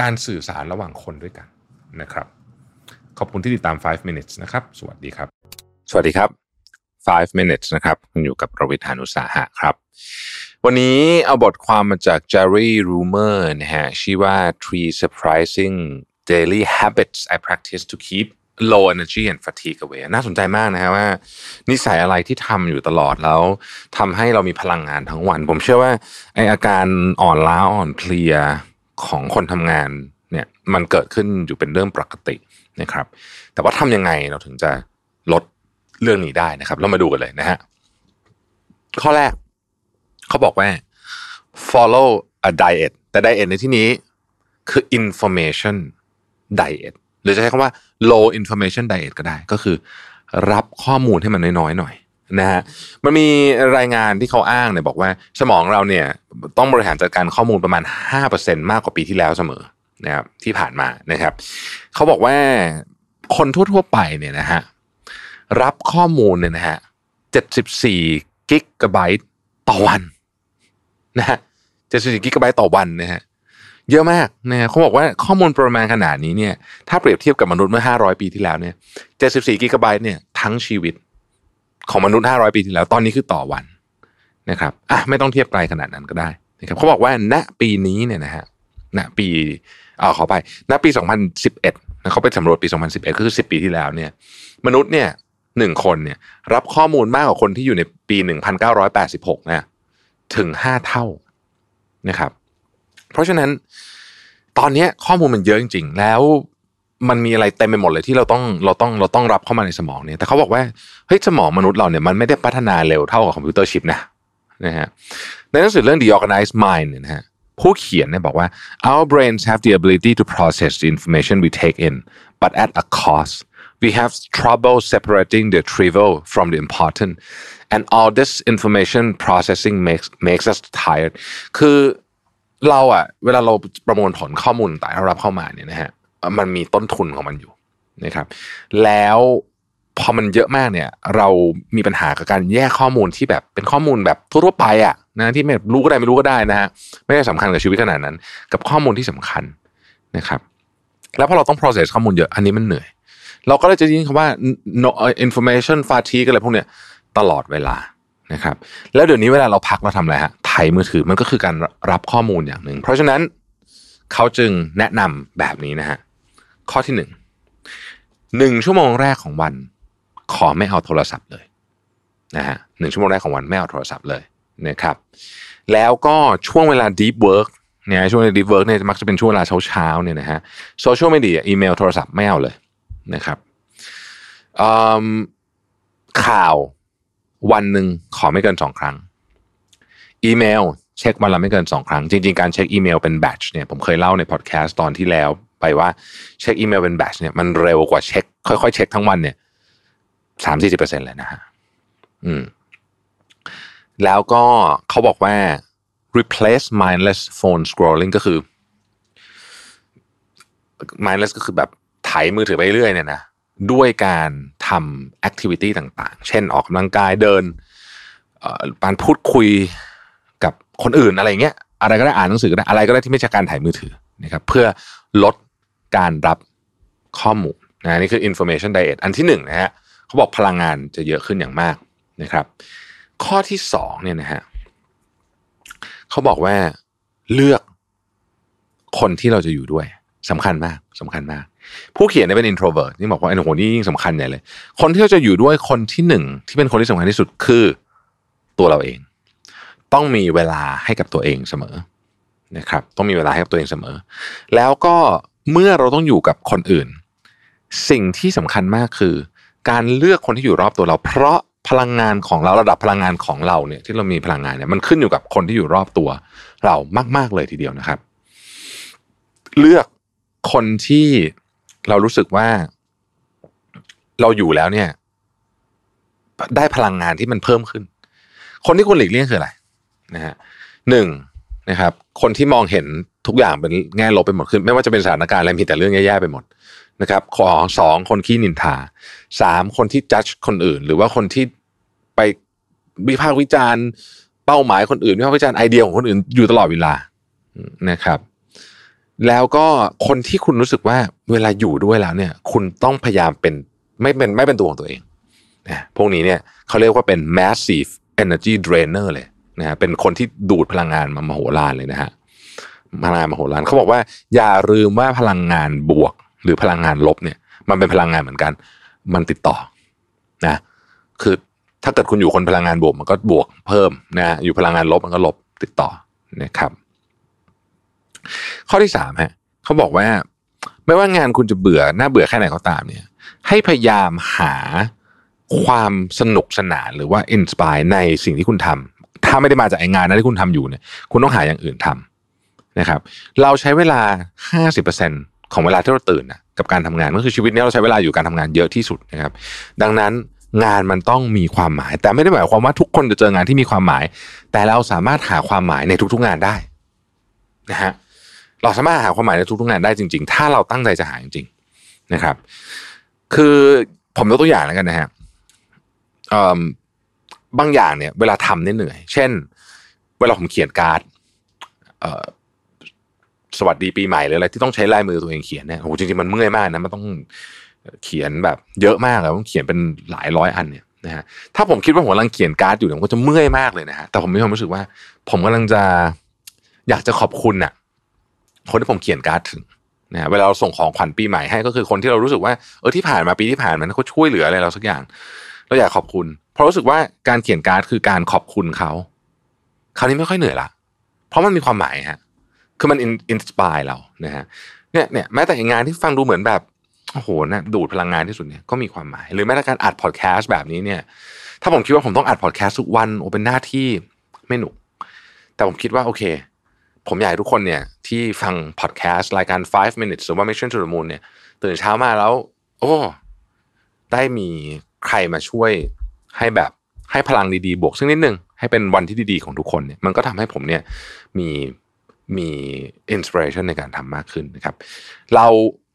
การสื่อสารระหว่างคนด้วยกันนะครับ ขอบคุณที่ติดตาม 5 minutes นะครับ สวัสดีครับ สวัสดีครับ 5 minutes นะครับคุณอยู่กับประวิทานุสาหะครับ วันนี้เอาบทความมาจาก Jerry Rumer นะฮะชื่อว่า Three Surprising Daily Habits I Practice to Keep Low Energy and Fatigue Away น่าสนใจมากนะฮะว่า นิสัยอะไรที่ทำอยู่ตลอดแล้วทำให้เรามีพลังงานทั้งวัน ผมเชื่อว่าไออาการอ่อนล้าอ่อนเพลียของคนทำงานเนี่ยมันเกิดขึ้นอยู่เป็นเรื่องปกตินะครับ แต่ว่าทำยังไงเราถึงจะลด เรื่องนี้ได้นะครับ เรามาดูกันเลยนะฮะข้อแรก เขาบอกว่า follow a diet แต่ diet ในที่นี้คือ information diet หรือจะใช้คำว่า low information diet ก็ได้ ก็คือ รับข้อมูลให้มันน้อยๆหน่อยนะฮะมันมีรายงานที่เขาอ้างเนี่ยบอกว่า สมองเราเนี่ยต้องบริหารจัดการข้อมูลประมาณ 5%มากกว่าปีที่แล้วเสมอนะครับที่ผ่านมานะครับ เขาบอกว่าคนทั่วๆไปเนี่ยนะฮะ รับข้อมูลเนี่ยนะฮะ74กิกะไบต์ต่อวันนะฮะ74กิกะไบต์ต่อวันนะฮะเยอะมากนะฮะเขาบอกว่าข้อมูลประมาณขนาดนี้เนี่ย ถ้าเปรียบเทียบกับมนุษย์เมื่อ 500 ปีที่แล้วเนี่ย74กิกะไบต์เนี่ยทั้งชีวิตของมนุษย์ 500 ปีที่แล้ว ตอนนี้คือต่อวันนะครับอะไม่ต้องเทียบไกลขนาดนั้นก็ได้นะครับเขาบอกว่าณปีนี้เนี่ยนะฮะณปีอ่าขอไปณปี 2011เขาไปสำรวจปี 2011 ก็คือ 10 ปีที่แล้วเนี่ย มนุษย์เนี่ย หนึ่งคนเนี่ยรับข้อมูลมากกว่าคนที่อยู่ในปี1986นะถึง5เท่านะครับ เพราะฉะนั้นตอนนี้ข้อมูลมันเยอะจริงๆ แล้วมันมีอะไรเต็มไปหมดเลยที่เราต้องเราต้องเราต้องรับเข้ามาในสมองเนี่ยแต่เขาบอกว่าเฮ้ยสมองมนุษย์เราเนี่ยมันไม่ได้พัฒนาเร็วเท่ากับคอมพิวเตอร์ชิปนะนะฮะในหนังสือเรื่อง The Organized Mind เนี่ยนะฮะผู้เขียนเนี่ยบอกว่า our brains have the ability to process the information we take in but at a cost we have trouble separating the trivial from the important and all this information processing makes makes us tired คือเราอะเวลาเราประมวลผลข้อมูลต่างๆรับเข้ามาเนี่ยนะฮะมันมีต้นทุนของมันอยู่นะครับ แล้วพอมันเยอะมากเนี่ย เรามีปัญหากับการแยกข้อมูลที่แบบเป็นข้อมูลแบบทั่วไปอะนะที่ไม่รู้ก็ได้ไม่รู้ก็ได้นะฮะไม่ได้สำคัญกับชีวิตขนาดนั้น กับข้อมูลที่สำคัญนะครับ แล้วพอเราต้อง process ข้อมูลเยอะอันนี้มันเหนื่อย เราก็เลยจะยินคำว่า no information fatigue อะไรพวกเนี้ยตลอดเวลานะครับ แล้วเดี๋ยวนี้เวลาเราพักเราทำอะไรฮะไถมือถือมันก็คือการรับข้อมูลอย่างหนึ่ง เพราะฉะนั้นเขาจึงแนะนำแบบนี้นะฮะข้อที่หนึ่งหนึ่งชั่วโมงแรกของวัน ขอไม่เอาโทรศัพท์เลยนะฮะหนึ่งชั่วโมงแรกของวันไม่เอาโทรศัพท์เลยนะครับแล้วก็ช่วงเวลา deep work เนี่ยช่วงเวลา deep work เนี่ยมักจะเป็นช่วงเวลาเช้าๆเนี่ยนะฮะโซเชียลมีเดียอีเมลโทรศัพท์ไม่เอาเลย นะครับข่าววันหนึ่งขอไม่เกินสองครั้ง อีเมล เช็ควันละไม่เกินสองครั้ง จริง ๆ การเช็คอีเมลเป็นแบตช์เนี่ยผมเคยเล่าในพอดแคสต์ตอนที่แล้ว ไปว่าเช็คอีเมลเป็นแบตช์เนี่ยมันเร็วกว่าเช็ค ค่อยๆเช็คทั้งวันเนี่ยสามสี่สิบเปอร์เซ็นต์เลยนะฮะอืมแล้วก็เขาบอกว่า replace mindless phone scrolling ก็คือ mindless ก็คือแบบ ไถมือถือไปเรื่อยเนี่ยนะด้วยการทำ activity ต่างๆ เช่นออกกำลังกายเดินการพูดคุยกับคนอื่นอะไรเงี้ยอะไรก็ได้อ่านหนังสือก็ได้อะไรก็ได้ที่ไม่ใช่การถ่ายมือถือนะครับเพื่อลดการรับข้อมูลนะนี่คือ information diet อันที่หนึ่งนะฮะเขาบอกพลังงานจะเยอะขึ้นอย่างมากนะครับ ข้อที่สองเนี่ยนะฮะเขาบอกว่าเลือกคนที่เราจะอยู่ด้วยสำคัญมากสำคัญมาก ผู้เขียนเนี่ยเป็น introvert นี่บอกว่าไอ้โหนี่ยิ่งสำคัญใหญ่เลย คนที่เราจะอยู่ด้วยคนที่หนึ่งที่เป็นคนที่สำคัญที่สุดคือตัวเราเอง ต้องมีเวลาให้กับตัวเองเสมอนะครับ ต้องมีเวลาให้กับตัวเองเสมอ แล้วก็เมื่อเราต้องอยู่กับคนอื่น สิ่งที่สำคัญมากคือ การเลือกคนที่อยู่รอบตัวเรา เพราะพลังงานของเราระดับพลังงานของเราเนี่ยที่เรามีพลังงานเนี่ยมันขึ้นอยู่กับคนที่อยู่รอบตัวเรามาก ๆเลยทีเดียวนะครับ เลือกคนที่ เรารู้สึกว่า เราอยู่แล้วเนี่ย ได้พลังงานที่มันเพิ่มขึ้น คนที่ควรหลีกเลี่ยงคืออะไรนะฮะหนึ่งนะครับ คนที่มองเห็นทุกอย่างเป็นแง่ลบไปหมดขึ้น ไม่ว่าจะเป็นสถานการณ์อะไรมีแต่เรื่องแย่ๆไปหมดนะครับ ขอสองคนขี้นินทาสามคนที่จัดคนอื่น หรือว่าคนที่ไปวิพากษ์วิจารณ์เป้าหมายคนอื่นวิพากษ์วิจารณ์ไอเดียของคนอื่นอยู่ตลอดเวลานะครับ แล้วก็คนที่คุณรู้สึกว่าเวลาอยู่ด้วยแล้วเนี่ย คุณต้องพยายามเป็นไม่เป็นไม่เป็นตัวของตัวเองนะพวกนี้เนี่ยเขาเรียกว่าเป็น massive energy drainer เลยนะฮะเป็นคนที่ดูดพลังงานมามโหฬารเลยนะฮะพลังงานมโหฬารเขาบอกว่า อย่าลืมว่าพลังงานบวก หรือพลังงานลบเนี่ย มันเป็นพลังงานเหมือนกัน มันติดต่อนะคือถ้าเกิดคุณอยู่คนพลังงานบวกมันก็บวกเพิ่มนะอยู่พลังงานลบมันก็ลบติดต่อนะครับ ข้อที่สามฮะเขาบอกว่า ไม่ว่างานคุณจะเบื่อหน่าเบื่อแค่ไหนก็ตามเนี่ย ให้พยายามหาความสนุกสนานหรือว่าอินสปายในสิ่งที่คุณทำถ้าไม่ได้มาจากไองานนั้นที่คุณทำอยู่เนี่ย คุณต้องหาอย่างอื่นทำนะครับ เราใช้เวลา 50%ของเวลาที่เราตื่นนะกับการทำงานก็คือชีวิตนี้เราใช้เวลาอยู่การทำงานเยอะที่สุดนะครับ ดังนั้นงานมันต้องมีความหมาย แต่ไม่ได้หมายความว่าทุกคนจะเจองานที่มีความหมาย แต่เราสามารถหาความหมายในทุกๆงานได้นะฮะ เราสามารถหาความหมายในทุกๆงานได้จริง ๆ ถ้าเราตั้งใจจะหาจริงๆนะครับ คือผมยกตัวอย่างแล้วกันนะฮะบางอย่างเนี่ย เวลาทำเนี่ยเหนื่อย เช่น เวลาผมเขียนการ์ดสวัสดีปีใหม่หรืออะไรที่ต้องใช้ลายมือตัวเองเขียนเนี่ยโอ้จริงๆมันเมื่อยมากนะมันต้องเขียนแบบเยอะมากแล้วต้องเขียนเป็นหลายร้อยอันเนี่ยนะฮะถ้าผมคิดว่าผมกำลังเขียนการ์ดอยู่เนี่ยผมก็จะเมื่อยมากเลยนะฮะแต่ผมมีความรู้สึกว่า ผมกำลังจะอยากจะขอบคุณน่ะ คนที่ผมเขียนการ์ดถึงนะเวลาเราส่งของขวัญปีใหม่ให้ก็คือคนที่เรารู้สึกว่าเออที่ผ่านมาปีที่ผ่านมาเขาช่วยเหลืออะไรเราสักอย่าง เราอยากขอบคุณ เพราะรู้สึกว่าการเขียนการ์ดคือการขอบคุณเขาคราวนี้ไม่ค่อยเหนื่อยละเพราะมันมีความหมายฮะ คือมัน inspire เรานะฮะเนี่ยเนี่ยแม้แต่งานที่ฟังดูเหมือนแบบโอ้โหนะดูดพลังงานที่สุดเนี่ยก็มีความหมาย หรือแม้แต่การอัดพอดแคสต์แบบนี้เนี่ย ถ้าผมคิดว่าผมต้องอัดพอดแคสต์ทุกวันโอเป็นหน้าที่ไม่สนุก แต่ผมคิดว่าโอเค ผมอยากให้ทุกคนเนี่ยที่ฟังพอดแคสต์รายการ 5 minutes หรือว่า mission to the moon เนี่ยตื่นเช้ามาแล้ว โอ้ ได้มีใครมาช่วยให้แบบให้พลังดีๆ บวกซึ่งนิดนึง ให้เป็นวันที่ดีๆ ของทุกคนเนี่ยมันก็ทำให้ผมเนี่ยมีมีอินสปิเรชันในการทำมากขึ้นนะครับ เรา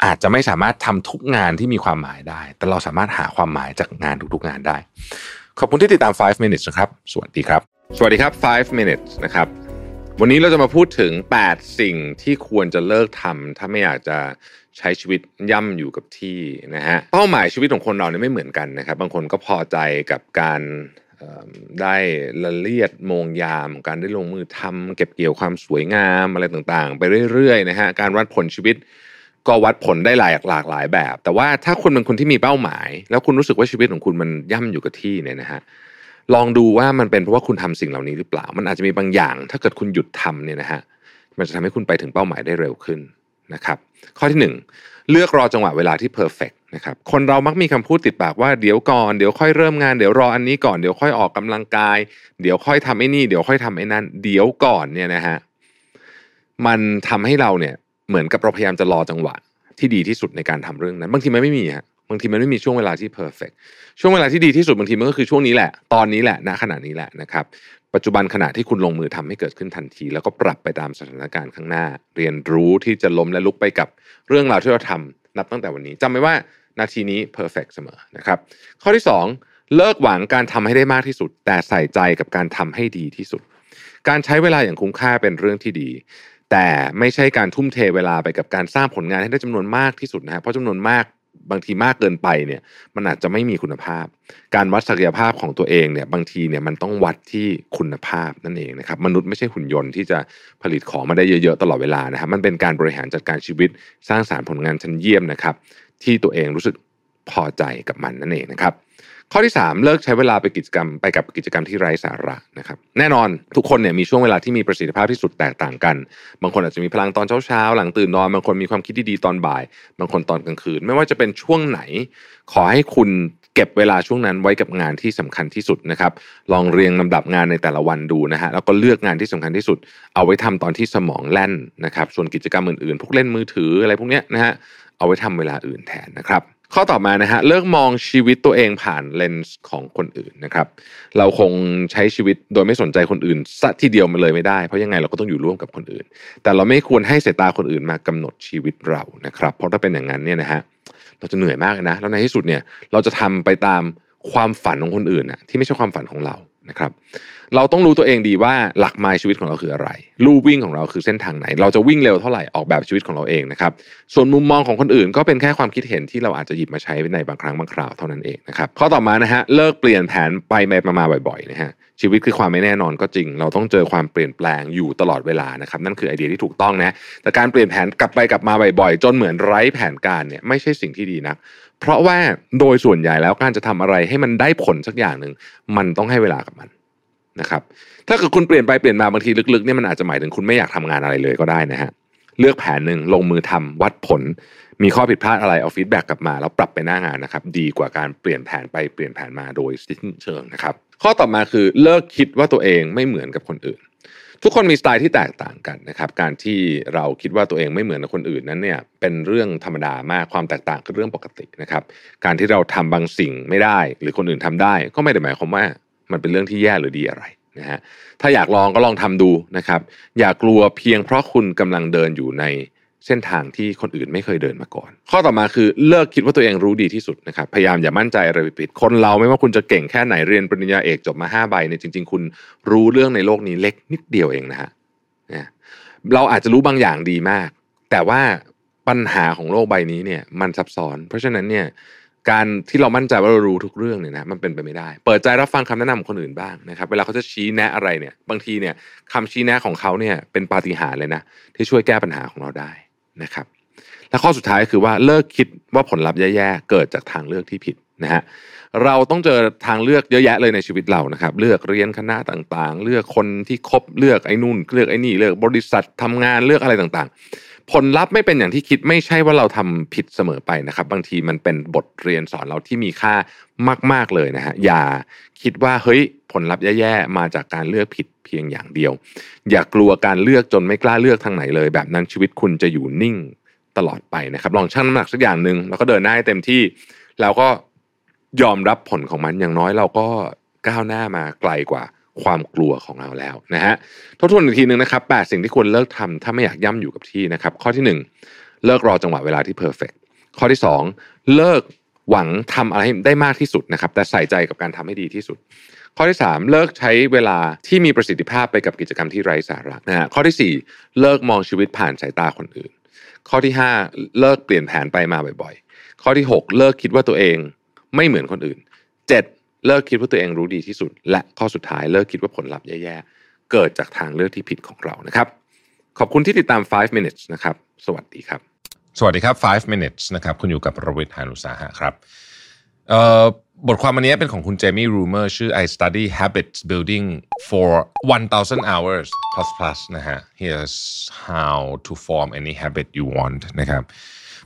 อาจจะไม่สามารถทำทุกงานที่มีความหมายได้ แต่เราสามารถหาความหมายจากงานทุกๆงานได้ ขอบคุณที่ติดตาม 5 minutes นะครับ สวัสดีครับ สวัสดีครับ 5 minutes นะครับ วันนี้เราจะมาพูดถึง 8 สิ่งที่ควรจะเลิกทำถ้าไม่อยากจะใช้ชีวิตย่ำอยู่กับที่นะฮะเป้าหมายชีวิตของคนเราเนี่ยไม่เหมือนกันนะครับ บางคนก็พอใจกับการได้ละเลียดโมงยาม การได้ลงมือทำเก็บเกี่ยวความสวยงามอะไรต่างๆ ไปเรื่อยๆนะฮะการวัดผลชีวิตก็วัดผลได้หลายหลากหลายแบบ แต่ว่าถ้าคุณเป็นคนที่มีเป้าหมาย แล้วคุณรู้สึกว่าชีวิตของคุณมันย่ำอยู่กับที่เนี่ยนะฮะ ลองดูว่ามันเป็นเพราะว่าคุณทำสิ่งเหล่านี้หรือเปล่า มันอาจจะมีบางอย่าง ถ้าเกิดคุณหยุดทำเนี่ยนะฮะมันจะทำให้คุณไปถึงเป้าหมายได้เร็วขึ้นนะครับ ข้อที่ 1 เลิกรอจังหวะเวลาที่ perfect นะครับคนเรามักมีคำพูดติดปากว่าเดี๋ยวก่อนเดี๋ยวค่อยเริ่มงานเดี๋ยวรออันนี้ก่อนเดี๋ยวค่อยออกกำลังกาย เดี๋ยวค่อยทำไอ้นี่เดี๋ยวค่อยทำไอ้นั่นเดี๋ยวก่อนเนี่ยนะฮะมันทำให้เราเนี่ยเหมือนกับเราพยายามจะรอจังหวะที่ดีที่สุดในการทำเรื่องนั้น บางทีมันไม่มีฮะ บางทีมันไม่มีช่วงเวลาที่ perfect ช่วงเวลาที่ดีที่สุดบางทีมันก็คือช่วงนี้แหละ ตอนนี้แหละณขณะนี้แหละนะครับ ปัจจุบันขณะที่คุณลงมือทำให้เกิดขึ้นทันที แล้วก็ปรับไปตามสถานการณ์ข้างหน้า เรียนรู้ที่จะล้มและลุกไปกับเรื่องราวที่เราทำนับตั้งแต่วันนี้จำไว้ว่านาทีนี้ perfect เสมอนะครับ ข้อที่ 2 เลิกหวังการทำให้ได้มากที่สุด แต่ใส่ใจกับการทำให้ดีที่สุด การใช้เวลาอย่างคุ้มค่าเป็นเรื่องที่ดีแต่ไม่ใช่การทุ่มเทเวลาไปกับการสร้างผลงานให้ได้จำนวนมากที่สุดนะฮะเพราะจำนวนมาก บางทีมากเกินไปเนี่ยมันอาจจะไม่มีคุณภาพ การวัดศักยภาพของตัวเองเนี่ยบางทีเนี่ยมันต้องวัดที่คุณภาพนั่นเองนะครับมนุษย์ไม่ใช่หุ่นยนต์ที่จะผลิตของมาได้เยอะๆตลอดเวลานะครับมันเป็นการบริหารจัดการชีวิตสร้างสารรค์ผลงานชั้นเยี่ยมนะครับที่ตัวเองรู้สึกพอใจกับมันนั่นเองนะครับ ข้อที่ 3 เลิกใช้เวลาไปกิจกรรมไปกับกิจกรรมที่ไร้สาระนะครับแน่นอนทุกคนเนี่ยมีช่วงเวลาที่มีประสิทธิภาพที่สุดแตกต่างกัน บางคนอาจจะมีพลังตอนเช้าๆหลังตื่นนอนบางคนมีความคิดดีๆตอนบ่าย บางคนตอนกลางคืน ไม่ว่าจะเป็นช่วงไหน ขอให้คุณเก็บเวลาช่วงนั้นไว้กับงานที่สำคัญที่สุดนะครับลองเรียงลำดับงานในแต่ละวันดูนะฮะแล้วก็เลือกงานที่สำคัญที่สุด เอาไว้ทำตอนที่สมองแล่นนะครับส่วนกิจกรรมอื่นๆ พวกเล่นมือถืออะไรพวกเนี้ยนะฮะเอาไว้ทำเวลาอื่นแทนนะครับ ข้อต่อมานะฮะเลิกมองชีวิตตัวเองผ่านเลนส์ของคนอื่นนะครับ เราคงใช้ชีวิตโดยไม่สนใจคนอื่นสัทีเดียวมันเลยไม่ได้ เพราะยังไงเราก็ต้องอยู่ร่วมกับคนอื่น แต่เราไม่ควรให้สายตาคนอื่นมากำหนดชีวิตเรานะครับ เพราะถ้าเป็นอย่างนั้นเนี่ยนะฮะเราจะเหนื่อยมากนะแล้วในที่สุดเนี่ยเราจะทำไปตามความฝันของคนอื่นนะที่ไม่ใช่ความฝันของเรานะครับ เราต้องรู้ตัวเองดีว่าหลักไมล์ชีวิตของเราคืออะไร ลู่วิ่งของเราคือเส้นทางไหน เราจะวิ่งเร็วเท่าไหร่ออกแบบชีวิตของเราเองนะครับ ส่วนมุมมองของคนอื่นก็เป็นแค่ความคิดเห็นที่เราอาจจะหยิบมาใช้ในบางครั้งบางคราวเท่านั้นเองนะครับข้อต่อมานะฮะเลิกเปลี่ยนแผนไปมามาบ่อยๆนะฮะชีวิตคือความไม่แน่นอนก็จริง เราต้องเจอความเปลี่ยนแปลงอยู่ตลอดเวลานะครับนั่นคือไอเดียที่ถูกต้องนะแต่การเปลี่ยนแผนกลับไปกลับมาบ่อยๆ จนเหมือนไร้แผนการเนี่ยไม่ใช่สิ่งที่ดีนัก เพราะว่าโดยส่วนใหญ่แล้วการจะทำอะไรให้มันได้ผลสักอย่างหนึ่งมันต้องให้เวลากับมันนะครับ ถ้าเกิดคุณเปลี่ยนไปเปลี่ยนมาบางทีลึกๆเนี่ยมันอาจจะหมายถึงคุณไม่อยากทำงานอะไรเลยก็ได้นะฮะเลือกแผนหนึ่งลงมือทำวัดผล มีข้อผิดพลาดอะไรเอา feedback กลับมาแล้วปรับไปหน้างานนะครับ ดีกว่าการเปลี่ยนแผนไปเปลี่ยนแผนมาโดยสิ้นเชิงนะครับ ข้อต่อมาคือเลิกคิดว่าตัวเองไม่เหมือนกับคนอื่น ทุกคนมีสไตล์ที่แตกต่างกันนะครับการที่เราคิดว่าตัวเองไม่เหมือนคนอื่นนั้นเนี่ยเป็นเรื่องธรรมดามากความแตกต่างคือเรื่องปกตินะครับการที่เราทำบางสิ่งไม่ได้ หรือคนอื่นทำได้ ก็ไม่ได้หมายความว่ามันเป็นเรื่องที่แย่หรือดีอะไรนะฮะถ้าอยากลองก็ลองทำดูนะครับอย่ากลัวเพียงเพราะคุณกำลังเดินอยู่ใน เส้นทางที่คนอื่นไม่เคยเดินมาก่อน ข้อต่อมาคือเลิกคิดว่าตัวเองรู้ดีที่สุดนะครับ พยายามอย่ามั่นใจอะไรผิดคนเราไม่ว่าคุณจะเก่งแค่ไหนเรียนปริญญาเอกจบมาห้าใบเนี่ยจริง ๆ คุณรู้เรื่องในโลกนี้เล็กนิดเดียวเองนะฮะเราอาจจะรู้บางอย่างดีมาก แต่ว่าปัญหาของโลกใบนี้เนี่ยมันซับซ้อน เพราะฉะนั้นเนี่ยการที่เรามั่นใจว่าเรารู้ทุกเรื่องเนี่ยนะมันเป็นไปไม่ได้ เปิดใจรับฟังคำแนะนำของคนอื่นบ้างนะครับ เวลาเขาจะชี้แนะอะไรเนี่ย บางทีเนี่ยคำชี้แนะของเขาเนี่ยเป็นปาฏิหาริย์เลยนะที่ช่วยแก้ปัญหาของเราได้ นะครับ และข้อสุดท้ายคือว่าเลิกคิดว่าผลลัพธ์แย่ๆเกิดจากทางเลือกที่ผิดนะฮะเราต้องเจอทางเลือกเยอะแยะเลยในชีวิตเรานะครับ เลือกเรียนคณะต่างๆ เลือกคนที่คบเลือกไอ้นู่น เลือกไอ้นี่เลือกบริษัททำงานเลือกอะไรต่างๆ ผลลัพธ์ไม่เป็นอย่างที่คิดไม่ใช่ว่าเราทำผิดเสมอไปนะครับ บางทีมันเป็นบทเรียนสอนเราที่มีค่ามาก ๆเลยนะฮะอย่าคิดว่าเฮ้ย ผลลัพธ์แย่ๆมาจากการเลือกผิดเพียงอย่างเดียว อย่ากลัวการเลือกจนไม่กล้าเลือกทางไหนเลย แบบนั้นชีวิตคุณจะอยู่นิ่งตลอดไปนะครับ ลองชั่งน้ำหนักสักอย่างหนึ่งแล้วก็เดินหน้าให้เต็มที่ แล้วก็ยอมรับผลของมันอย่างน้อยเราก็ก้าวหน้ามาไกลกว่าความกลัวของเราแล้วนะฮะทบทวนอีกทีหนึ่งนะครับแสิ่งที่ควรเลิกทำถ้าไม่อยากย่ำอยู่กับที่นะครับ ข้อที่ 1 เลิกรอจังหวะเวลาที่เพอร์เฟกข้อที่ 2 เลิกหวังทำอะไรให้ได้มากที่สุดนะครับ แต่ใส่ใจกับการทำให้ดีที่สุด ข้อที่ 3 เลิกใช้เวลาที่มีประสิทธิภาพไปกับกิจกรรมที่ไร้สาระนะฮะข้อที่ 4 เลิกมองชีวิตผ่านสายตาคนอื่น ข้อที่ 5 เลิกเปลี่ยนแผนไปมาบ่อยๆ ข้อที่ 6 เลิกคิดว่าตัวเองไม่เหมือนคนอื่น 7 เลิกคิดว่าตัวเองรู้ดีที่สุด และข้อสุดท้ายเลิกคิดว่าผลลัพธ์แย่ๆ เกิดจากทางเลือกที่ผิดของเรานะครับ ขอบคุณที่ติดตาม 5 minutes นะครับ สวัสดีครับ สวัสดีครับ 5 minutes นะครับ คุณอยู่กับประวิทยานุสาหะครับ บทความอันนี้เป็นของคุณเจมี่รูเมอร์ชื่อ I study habits building for 1000 hours plus plus นะฮะ here's how to form any habit you want นะครับ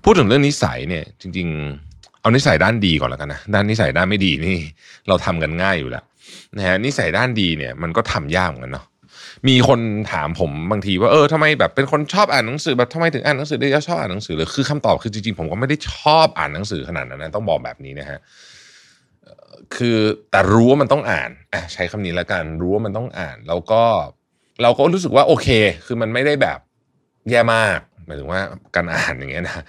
พูดถึงเรื่องนิสัยเนี่ยจริง ๆ เอานิสัยด้านดีก่อนแล้วกันนะ ด้านนิสัยด้านไม่ดีนี่เราทำกันง่ายอยู่แล้วนะฮะนิสัยด้านดีเนี่ยมันก็ทำยากเหมือนกันเนาะมีคนถามผมบางทีว่าเออทำไมแบบเป็นคนชอบอ่านหนังสือแบบทำไมถึงอ่านหนังสือได้ชอบอ่านหนังสือเลยคือคำตอบคือจริงๆผมก็ไม่ได้ชอบอ่านหนังสือขนาดนั้นนะต้องบอกแบบนี้นะฮะ คือแต่รู้ว่ามันต้องอ่านอะใช้คำนี้แล้วกันรู้ว่ามันต้องอ่าน แล้วก็เราก็รู้สึกว่าโอเค คือมันไม่ได้แบบแย่มากหมายถึงว่าการอ่านอย่างเงี้ยนะ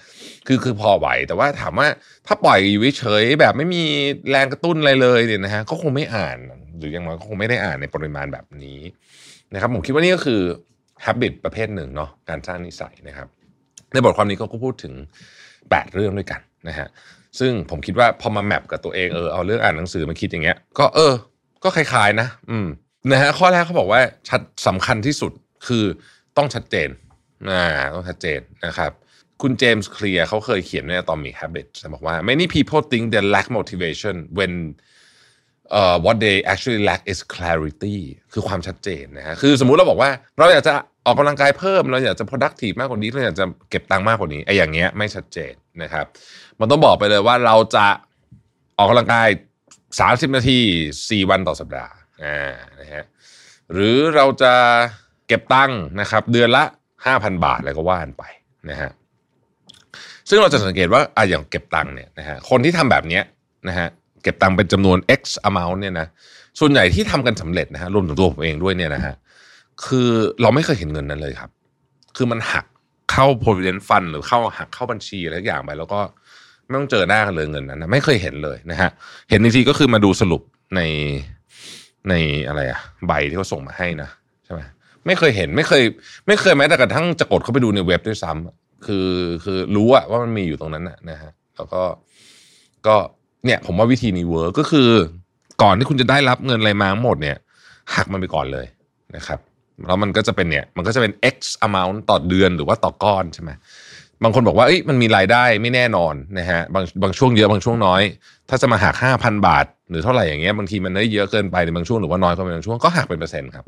คือคือพอไหวแต่ว่าถามว่าถ้าปล่อยอยู่เฉยแบบไม่มีแรงกระตุ้นอะไรเลยเนี่ยนะฮะก็คงไม่อ่าน หรืออย่างน้อยก็คงไม่ได้อ่านในปริมาณแบบนี้นะครับผมคิดว่านี่ก็คือ habit ประเภทหนึ่งเนาะการสร้างนิสัยนะครับ ในบทความนี้เขาก็พูดถึง 8 เรื่องด้วยกันนะฮะ ซึ่งผมคิดว่าพอมาแมปกับตัวเองเออเอาเรื่องอ่านหนังสือมาคิดอย่างเงี้ย ก็เออ ก็คล้ายๆนะ อืมนะฮะข้อแรกเขาบอกว่าชัดสำคัญที่สุดคือต้องชัดเจนอ่าต้องชัดเจนนะครับคุณเจมส์เคลียร์เขาเคยเขียนใน Atomic Habits บอกว่า many people think they lack motivation when uh, what they actually lack is clarity คือความชัดเจนนะฮะคือสมมุติเราบอกว่า เราอยากจะออกกำลังกายเพิ่ม เราอยากจะ productive มากกว่านี้ เราอยากจะเก็บตังค์มากกว่านี้ไอ้อย่างเงี้ยไม่ชัดเจน นะครับ มันต้องบอกไปเลยว่าเราจะออกกำลังกาย 30 นาที 4 วันต่อสัปดาห์อ่านะฮะหรือเราจะเก็บตังค์นะครับ เดือนละ 5,000 บาทอะไรก็ว่านไปนะฮะซึ่งเราจะสังเกตว่าอะอย่างเก็บตังค์เนี่ยนะฮะคนที่ทำแบบเนี้ยนะฮะเก็บตังค์เป็นจำนวน x amount เนี่ยนะส่วนใหญ่ที่ทำกันสำเร็จนะฮะรวมถึงตัวผมเองด้วยเนี่ยนะฮะคือเราไม่เคยเห็นเงินนั้นเลยครับ คือมันหัก เข้า provident fund หรือเข้าหักเข้าบัญชีอะไรอย่างไปแล้วก็ไม่ต้องเจอหน้ากันเลยเงินนั้นนะไม่เคยเห็นเลยนะฮะเห็นทีก็คือมาดูสรุปในในอะไรอะใบที่เขาส่งมาให้นะใช่ไหมไม่เคยเห็นไม่เคย ไม่เคยแม้แต่กระทั่งจะกดเข้าไปดูในเว็บด้วยซ้ำคือคือรู้อะว่ามันมีอยู่ตรงนั้นนะนะฮะแล้วก็ก็เนี่ย ผมว่าวิธีนี้ work ก็คือ ก่อนที่คุณจะได้รับเงินอะไรมาทั้งหมดเนี่ย หักมันไปก่อนเลยนะครับ แล้วมันก็จะเป็นเนี่ยมันก็จะเป็น x amount ต่อเดือนหรือว่าต่อก้อนใช่ไหมบางคนบอกว่าเอ้ยมันมีรายได้ไม่แน่นอนนะฮะบางบางช่วงเยอะบางช่วงน้อย ถ้าจะมาหักห้าพันบาท หรือเท่าไหร่อย่างเงี้ยบางทีมันได้เยอะเกินไปในบางช่วงหรือว่าน้อยก็เป็นบางช่วงก็หักเป็นเปอร์เซ็นต์ครับ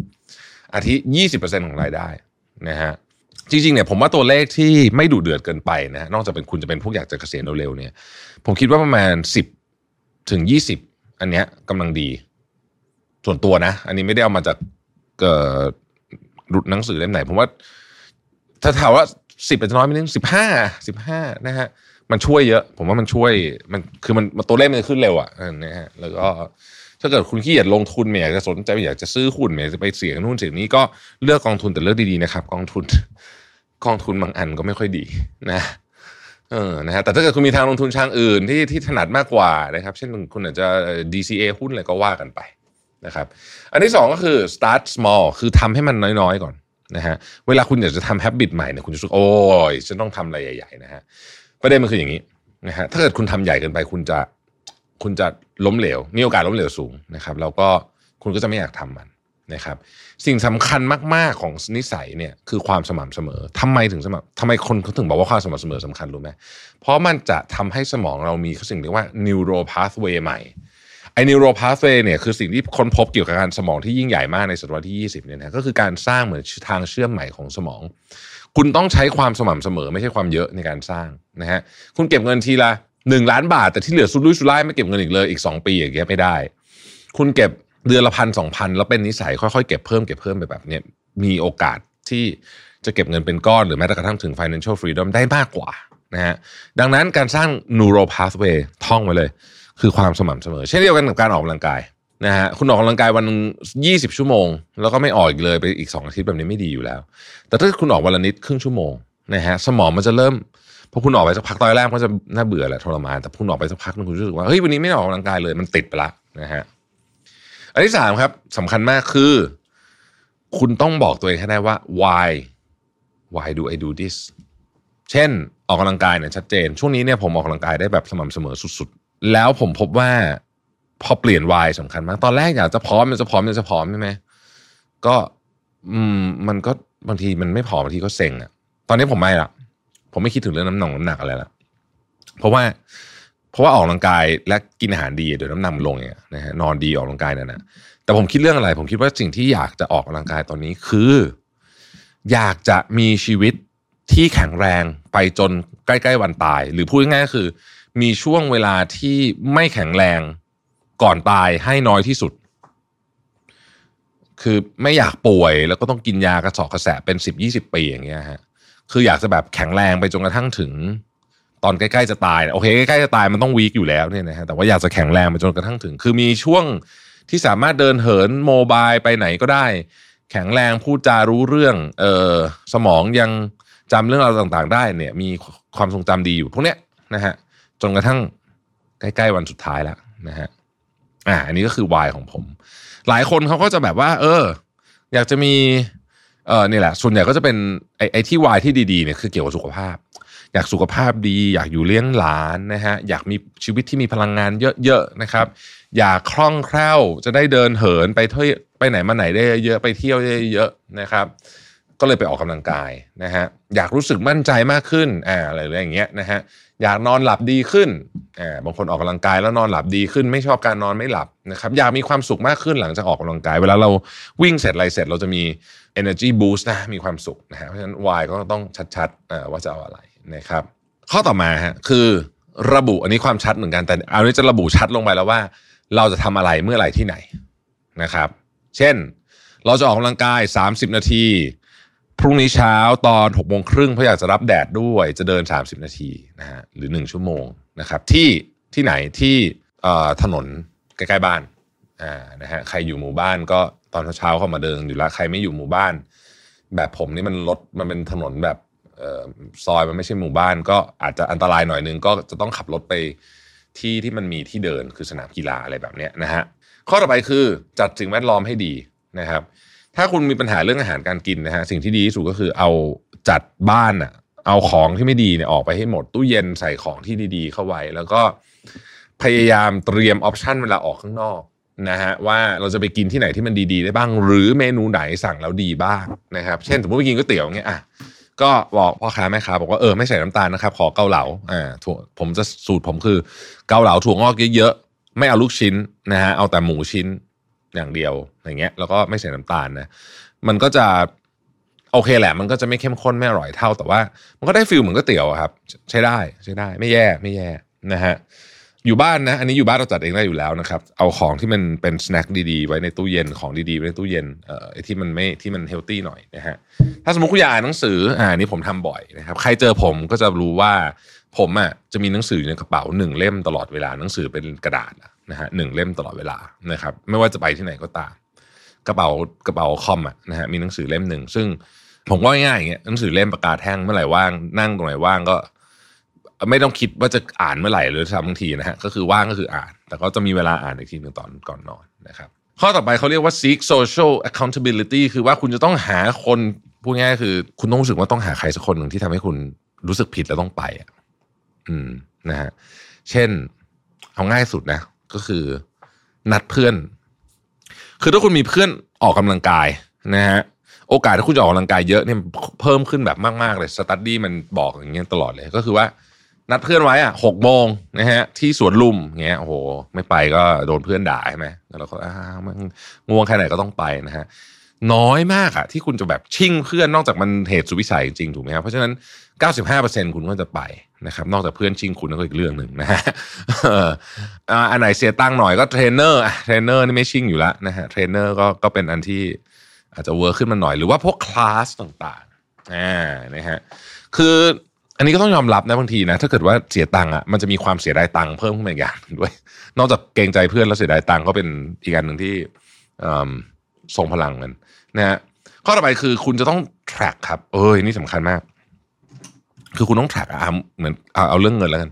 อาทิยี่สิบเปอร์เซ็นต์ของรายได้นะฮะจริงๆเนี่ยผมว่าตัวเลขที่ไม่ดุเดือดเกินไปนะฮะนอกจากเป็นคุณจะเป็นพวกอยากจะเกษียณเร็วๆเนี่ย ผมคิดว่าประมาณสิบถึงยี่สิบอันเนี้ยกำลังดี ส่วนตัวนะ อันนี้ไม่ได้เอามาจากเหนังสือเล่มไหนผมว่า ถ้าถามว่าสิบเป็นน้อยไม่นึงสิบห้าสิบห้านะฮะมันช่วยเยอะ ผมว่ามันช่วยมันคือมันตัวเลขมันขึ้นเร็วอะนะฮะแล้วก็ถ้าเกิดคุณขี้เกียจลงทุนไม่อยากจะสนใจไม่อยากจะซื้อหุ้นไม่อยากจะไปเสี่ยงนู่นเสี่ยงนี้ก็เลือกกองทุนแต่เลือกดีๆนะครับ กองทุน กองทุนบางอันก็ไม่ค่อยดีนะเออนะฮะแต่ถ้าเกิดคุณมีทางลงทุนทางอื่นที่ที่ถนัดมากกว่านะครับ เช่นคุณอาจจะ DCA หุ้นอะไรก็ว่ากันไป นะครับอันที่สองก็คือ start small คือทำให้มันน้อยๆก่อนนะฮะเวลาคุณอยากจะทำ habit ใหม่เนี่ยคุณจะรู้สึกโอ้ยฉันต้องทำอะไรใหญ่ๆนะฮะประเด็นมันคืออย่างนี้นะฮะถ้าเกิดคุณทำใหญ่เกินไปคุณจะคุณจะล้มเหลว มีโอกาสล้มเหลวสูงนะครับแล้วก็คุณก็จะไม่อยากทำมันนะครับสิ่งสำคัญมาก ๆ ของนิสัยเนี่ยคือความสม่ำเสมอทำไมถึงสม่ำทำไมคนเขาถึงบอกว่าความสม่ำเสมอสำคัญรู้ไหมเพราะมันจะทำให้สมองเรามีสิ่งเรียกว่า neural pathway ใหม่ ไอ้ neural pathway เนี่ยคือสิ่งที่ค้นพบเกี่ยวกับการสมองที่ยิ่งใหญ่มากในศตวรรษที่ 20เนี่ยนะก็คือการสร้างเหมือนทางเชื่อมใหม่ของสมอง คุณต้องใช้ความสม่ำเสมอไม่ใช่ความเยอะในการสร้างนะฮะคุณเก็บเงินทีละหนึ่งล้านบาท แต่ที่เหลือสุดรุ่ยสุร่ายไม่เก็บเงินอีกเลยอีก 2 ปีอย่างเงี้ยไม่ได้ คุณเก็บเดือนละพันสองพันแล้วเป็นนิสัยค่อยๆเก็บเพิ่มเก็บเพิ่มไปแบบเนี้ยมีโอกาสที่จะเก็บเงินเป็นก้อนหรือแม้แต่กระทั่งถึง financial freedom ได้มากกว่านะฮะดังนั้นการสร้าง neural pathway ท่องไว้เลย คือความสม่ำเสมอ เช่นเดียวกันกับการออกกำลังกายนะฮะคุณออกกำลังกายวันยี่สิบชั่วโมง แล้วก็ไม่ออกอีกเลยไปอีกสองอาทิตย์แบบนี้ไม่ดีอยู่แล้ว แต่ถ้าคุณออกวันละนิดครึ่งชั่วโมงนะฮะสมองมันจะเริ่มพอคุณออกไปสักพักตอนแรกก็จะน่าเบื่อแหละทรมานแต่คุณออกไปสักพักนึงคุณรู้สึกว่าเฮ้ยวันนี้ไม่ออกกำลังกายเลยมันติดไปละนะฮะอันที่สามครับสำคัญมากคือ คุณต้องบอกตัวเองให้ได้ว่า why why do I do this เช่นออกกำลังกายเนี่ยชัดเจน ช่วงนี้เนี่ยผมออกกำลังกายได้แบบสม่ำเสมอสุด แล้วผมพบว่าพอเปลี่ยน why สำคัญมาก ตอนแรกอยากจะพร้อมมันจะพร้อมมันจะพร้อมใช่ไหมก็อืมมันก็บางทีมันไม่พอบางทีก็เซ็งอะตอนนี้ผมไม่ละผมไม่คิดถึงเรื่องน้ำหนักน้ำหนักอะไรละเพราะว่า เพราะว่าออกกำลังกายและกินอาหารดีเดี๋ยวน้ำหนักลงเนี่ยนะฮะนอนดีออกกำลังกายนั่นนะแต่ผมคิดเรื่องอะไร ผมคิดว่าสิ่งที่อยากจะออกกำลังกายตอนนี้คือ อยากจะมีชีวิตที่แข็งแรงไปจนใกล้ ๆ วันตาย หรือพูดง่ายๆก็คือ มีช่วงเวลาที่ไม่แข็งแรงก่อนตายให้น้อยที่สุด คือไม่อยากป่วยแล้วก็ต้องกินยากระสอบกระแสเป็นสิบยี่สิบปีอย่างเงี้ยฮะคืออยากจะแบบแข็งแรงไปจนกระทั่งถึง ตอนใกล้ๆจะตายโอเคใกล้ๆจะตายมันต้องวีคอยู่แล้วเนี่ยนะฮะแต่ว่าอยากจะแข็งแรงไปจนกระทั่งถึง คือมีช่วงที่สามารถเดินเหินโมบายไปไหนก็ได้ แข็งแรงพูดจารู้เรื่องเออสมองยังจำเรื่องราวต่าง ๆ ได้เนี่ย มีความทรงจำดีอยู่พวกเนี้ยนะฮะ จนกระทั่งใกล้ๆวันสุดท้ายแล้วนะฮะอ่าอันนี้ก็คือวายของผม หลายคนเขาก็จะแบบว่า เออ อยากจะมีเออนี่แหละ ส่วนใหญ่ก็จะเป็นไอ้ไอ้ที่วายที่ดีๆเนี่ยคือเกี่ยวกับสุขภาพ อยากสุขภาพดี อยากอยู่เลี้ยงหลานนะฮะอยากมีชีวิตที่มีพลังงานเยอะๆนะครับ อยากคล่องแคล่วจะได้เดินเหินไปเที่ยวไปไหนมาไหนได้เยอะไปเที่ยวเยอะๆนะครับ ก็เลยไปออกกำลังกายนะฮะอยากรู้สึกมั่นใจมากขึ้นอ่าอะไรอย่างเงี้ยนะฮะอยากนอนหลับดีขึ้นอ่าบางคนออกกำลังกายแล้วนอนหลับดีขึ้น ไม่ชอบการนอนไม่หลับนะครับอยากมีความสุขมากขึ้นหลังจากออกกำลังกาย เวลาเราวิ่งเสร็จอะไรเสร็จเราจะมี energy boost นะมีความสุขนะฮะเพราะฉะนั้น why ก็ต้องชัดๆว่าจะเอาอะไรนะครับ ข้อต่อมาฮะคือระบุอันนี้ความชัดเหมือนกันแต่เอานี้จะระบุชัดลงไปแล้วว่า เราจะทำอะไรเมื่อไหร่ที่ไหนนะครับ เช่น เราจะออกกำลังกาย 30 นาที พรุ่งนี้เช้าตอน6กโมงครึ่งเพราะอยากจะรับแดดด้วยจะเดิน 30 นาทีนะฮะหรือ 1 ชั่วโมงนะครับที่ที่ไหนที่ถนนใกล้ๆบ้านอ่านะฮะใครอยู่หมู่บ้านก็ตอนเช้าเข้ามาเดินอยู่แล้วใครไม่อยู่หมู่บ้าน แบบผมนี่มันรถมันเป็นถนนแบบซอยมันไม่ใช่หมู่บ้าน ก็อาจจะอันตรายหน่อยนึงก็จะต้องขับรถไปที่ที่มันมีที่เดินคือสนามกีฬาอะไรแบบนี้นะฮะข้อต่อไปคือจัดสิ่งแวดล้อมให้ดีนะครับ ถ้าคุณมีปัญหาเรื่องอาหารการกินนะฮะสิ่งที่ดีที่สุดก็คือเอาจัดบ้านอะเอาของที่ไม่ดีเนี่ยออกไปให้หมดตู้เย็นใส่ของที่ดีๆ เข้าไว้ แล้วก็พยายามเตรียมออปชันเวลาออกข้างนอกนะฮะว่าเราจะไปกินที่ไหนที่มันดีๆ ได้บ้าง หรือเมนูไหนสั่งแล้วดีบ้างนะครับเช่นสมมติไปกินก๋วยเตี๋ยวเงี้ยอะก็บอกพ่อค้าแม่ค้าบอกว่าเออไม่ใส่น้ำตาลนะครับขอเกาเหลาอ่าถั่วผมจะสูตรผมคือเกาเหลาถั่วงอกเยอะๆไม่เอาลูกชิ้นนะฮะเอาแต่หมูชิ้น อย่างเดียวอย่างเงี้ยแล้วก็ไม่ใส่น้ำตาลนะมันก็จะโอเคแหละ มันก็จะไม่เข้มข้นไม่อร่อยเท่าแต่ว่า มันก็ได้ feel เหมือนก๋วยเตี๋ยวครับ ใช้ได้ใช้ได้ไม่แย่ไม่แย่นะฮะอยู่บ้านนะ อันนี้อยู่บ้านเราจัดเองได้อยู่แล้วนะครับ เอาของที่มันเป็น snack ดีๆ ไว้ในตู้เย็นของดีๆไว้ในตู้เย็นเอ่อที่มันไม่ที่มัน healthy หน่อยนะฮะถ้าสมมติคุณอยากอ่านหนังสืออ่านี่ผมทำบ่อยนะครับใครเจอผมก็จะรู้ว่าผมอะจะมีหนังสืออยู่ในกระเป๋าหนึ่งเล่มตลอดเวลาหนังสือเป็นกระดาษ นะฮะหนึ่งเล่มตลอดเวลานะครับ ไม่ว่าจะไปที่ไหนก็ตาม กระเป๋ากระเป๋าคอมอะนะฮะมีหนังสือเล่มหนึ่งซึ่งผมก็ง่ายอย่างเงี้ยหนังสือเล่มประกาแท่งเมื่อไหร่ว่างนั่งตรงไหนว่างก็ ไม่ต้องคิดว่าจะอ่านเมื่อไหร่เลยทำบางทีนะฮะก็คือว่างก็คืออ่าน แต่ก็จะมีเวลาอ่านอีกทีหนึ่งตอนก่อนนอนนะครับ ข้อต่อไปเขาเรียกว่า seek social accountability คือว่าคุณจะต้องหาคนพูดง่ายคือ คุณต้องรู้สึกว่าต้องหาใครสักคนหนึ่งที่ทำให้คุณรู้สึกผิดแล้วต้องไปอะอืมนะฮะเช่นเอาง่ายสุดนะ ก็คือนัดเพื่อน คือถ้าคุณมีเพื่อนออกกำลังกายนะฮะโอกาสที่คุณจะออกกำลังกายเยอะเนี่ยเพิ่มขึ้นแบบมากๆเลยสตัดดี้มันบอกอย่างเงี้ยตลอดเลยก็คือว่า นัดเพื่อนไว้อะหกโมงนะฮะ ที่สวนลุมเงี้ยโอ้โห ไม่ไปก็โดนเพื่อนด่าใช่ไหมแล้วเราก็อ้าวมันง่วงแค่ไหนก็ต้องไปนะฮะน้อยมากอะที่คุณจะแบบชิ่งเพื่อนนอกจากมันเหตุสุวิสัยจริงถูกไหมครับเพราะฉะนั้น 95%คุณก็จะไป นะครับนอกจากเพื่อนชิ่งคุณก็อีกเรื่องหนึ่งนะฮะอันไหนเสียตังค์หน่อยก็ trainer trainer นี่ไม่ชิ่งอยู่แล้วนะฮะเทรนเนอร์ก็ก็เป็นอันที่อาจจะ work ขึ้นมาหน่อยหรือว่าพวกคลาสต่างๆอ่านะฮะคืออันนี้ก็ต้องยอมรับนะบางทีนะ ถ้าเกิดว่าเสียตังค์อะมันจะมีความเสียดายตังค์เพิ่มขึ้นมาอีกอย่างด้วย นอกจากเกรงใจเพื่อนแล้วเสียดายตังค์ก็เป็นอีกอันหนึ่งที่ส่งพลังกันนะฮะข้อต่อไปคือคุณจะต้อง track ครับ เอ้ยนี่สำคัญมาก คือคุณต้อง track อะเหมือนเอาเรื่องเงินแล้วกัน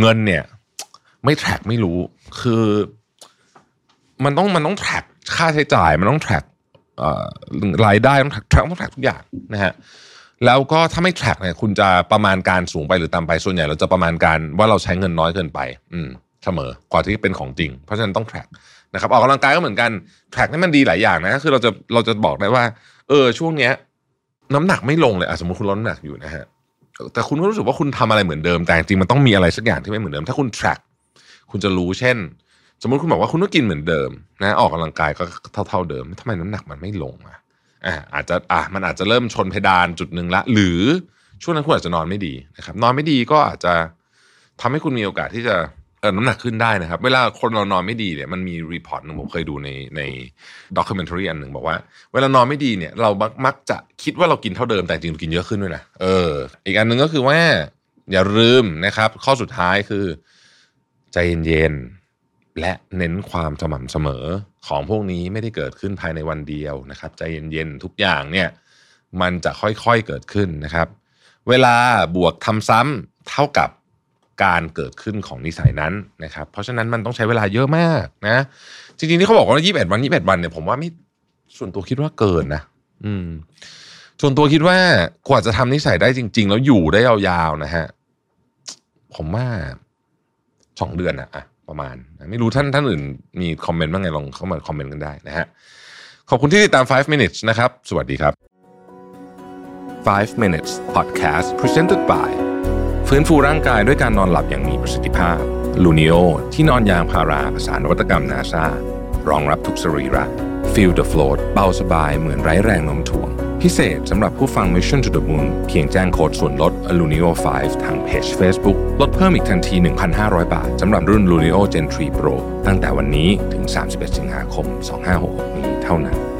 เงินเนี่ย ไม่ track ไม่รู้ คือ มันต้องมันต้อง track ค่าใช้จ่ายมันต้อง track รายได้ต้อง track ต้อง track ทุกอย่างนะฮะแล้วก็ถ้าไม่ track เนี่ยคุณจะประมาณการสูงไปหรือต่ำไปส่วนใหญ่เราจะประมาณการว่าเราใช้เงินน้อยเกินไป อืมเสมอกว่าที่เป็นของจริง เพราะฉะนั้นต้อง track นะครับออกกำลังกายก็เหมือนกัน track นี่มันดีหลายอย่างนะคือเราจะเราจะบอกได้ว่า เออช่วงเนี้ย น้ำหนักไม่ลงเลยอะสมมติคุณลดน้ำหนักอยู่นะฮะ แต่คุณก็รู้สึกว่าคุณทำอะไรเหมือนเดิม แต่จริงมันต้องมีอะไรสักอย่างที่ไม่เหมือนเดิม ถ้าคุณ track คุณจะรู้เช่น สมมติคุณบอกว่าคุณต้องกินเหมือนเดิมนะออกกำลังกายก็เท่า ๆเดิมทำไมน้ำหนักมันไม่ลงอะอ่าอาจจะอะมันอาจจะเริ่มชนเพดานจุดหนึ่งละ หรือช่วงนั้นคุณอาจจะนอนไม่ดีนะครับ นอนไม่ดีก็อาจจะทำให้คุณมีโอกาสที่จะ น้ำหนักขึ้นได้นะครับ เวลาคนเรานอนไม่ดีเนี่ยมันมี report หนึ่งผมเคยดูในใน documentary อันหนึ่งบอกว่า เวลานอนไม่ดีเนี่ย เรามักจะคิดว่าเรากินเท่าเดิมแต่จริงกินเยอะขึ้นด้วยนะเออ อีกอันหนึ่งก็คือว่า อย่าลืมนะครับ ข้อสุดท้ายคือ ใจเย็นๆและเน้นความสม่ำเสมอของพวกนี้ไม่ได้เกิดขึ้นภายในวันเดียวนะครับ ใจเย็นๆทุกอย่างเนี่ย มันจะค่อยๆเกิดขึ้นนะครับ เวลาบวกทำซ้ำเท่ากับ การเกิดขึ้นของนิสัยนั้นนะครับเพราะฉะนั้นมันต้องใช้เวลาเยอะมากนะจริงๆที่เขาบอกว่า 21 วัน 21 วันเนี่ยผมว่าไม่ส่วนตัวคิดว่าเกินนะอืม ส่วนตัวคิดว่ากว่าจะทำนิสัยได้จริง ๆ แล้วอยู่ได้ยาวๆนะฮะผมว่าสองเดือนอะประมาณ ไม่รู้ท่านท่านอื่นมีคอมเมนต์บ้างไงลองเข้ามาคอมเมนต์กันได้นะฮะขอบคุณที่ติดตาม 5 minutes นะครับ สวัสดีครับ 5 minutes podcast presented by ฟื้นฟูร่างกายด้วยการนอนหลับอย่างมีประสิทธิภาพลูนิโอที่นอนยางพาราภาษานวัตกรรมนาซารองรับทุกสรีระ Feel the float เบาสบายเหมือนไร้แรงโน้มถ่วง พิเศษสำหรับผู้ฟัง Mission to the Moon เพียงแจ้งโค้ดส่วนลด Lunio 5 ทางเพจ Facebook ลดเพิ่มอีกทันที 1,500 บาท สำหรับรุ่น Lunio Gen 3 Pro ตั้งแต่วันนี้ถึง 31 สิงหาคม 2566 นี้เท่านั้น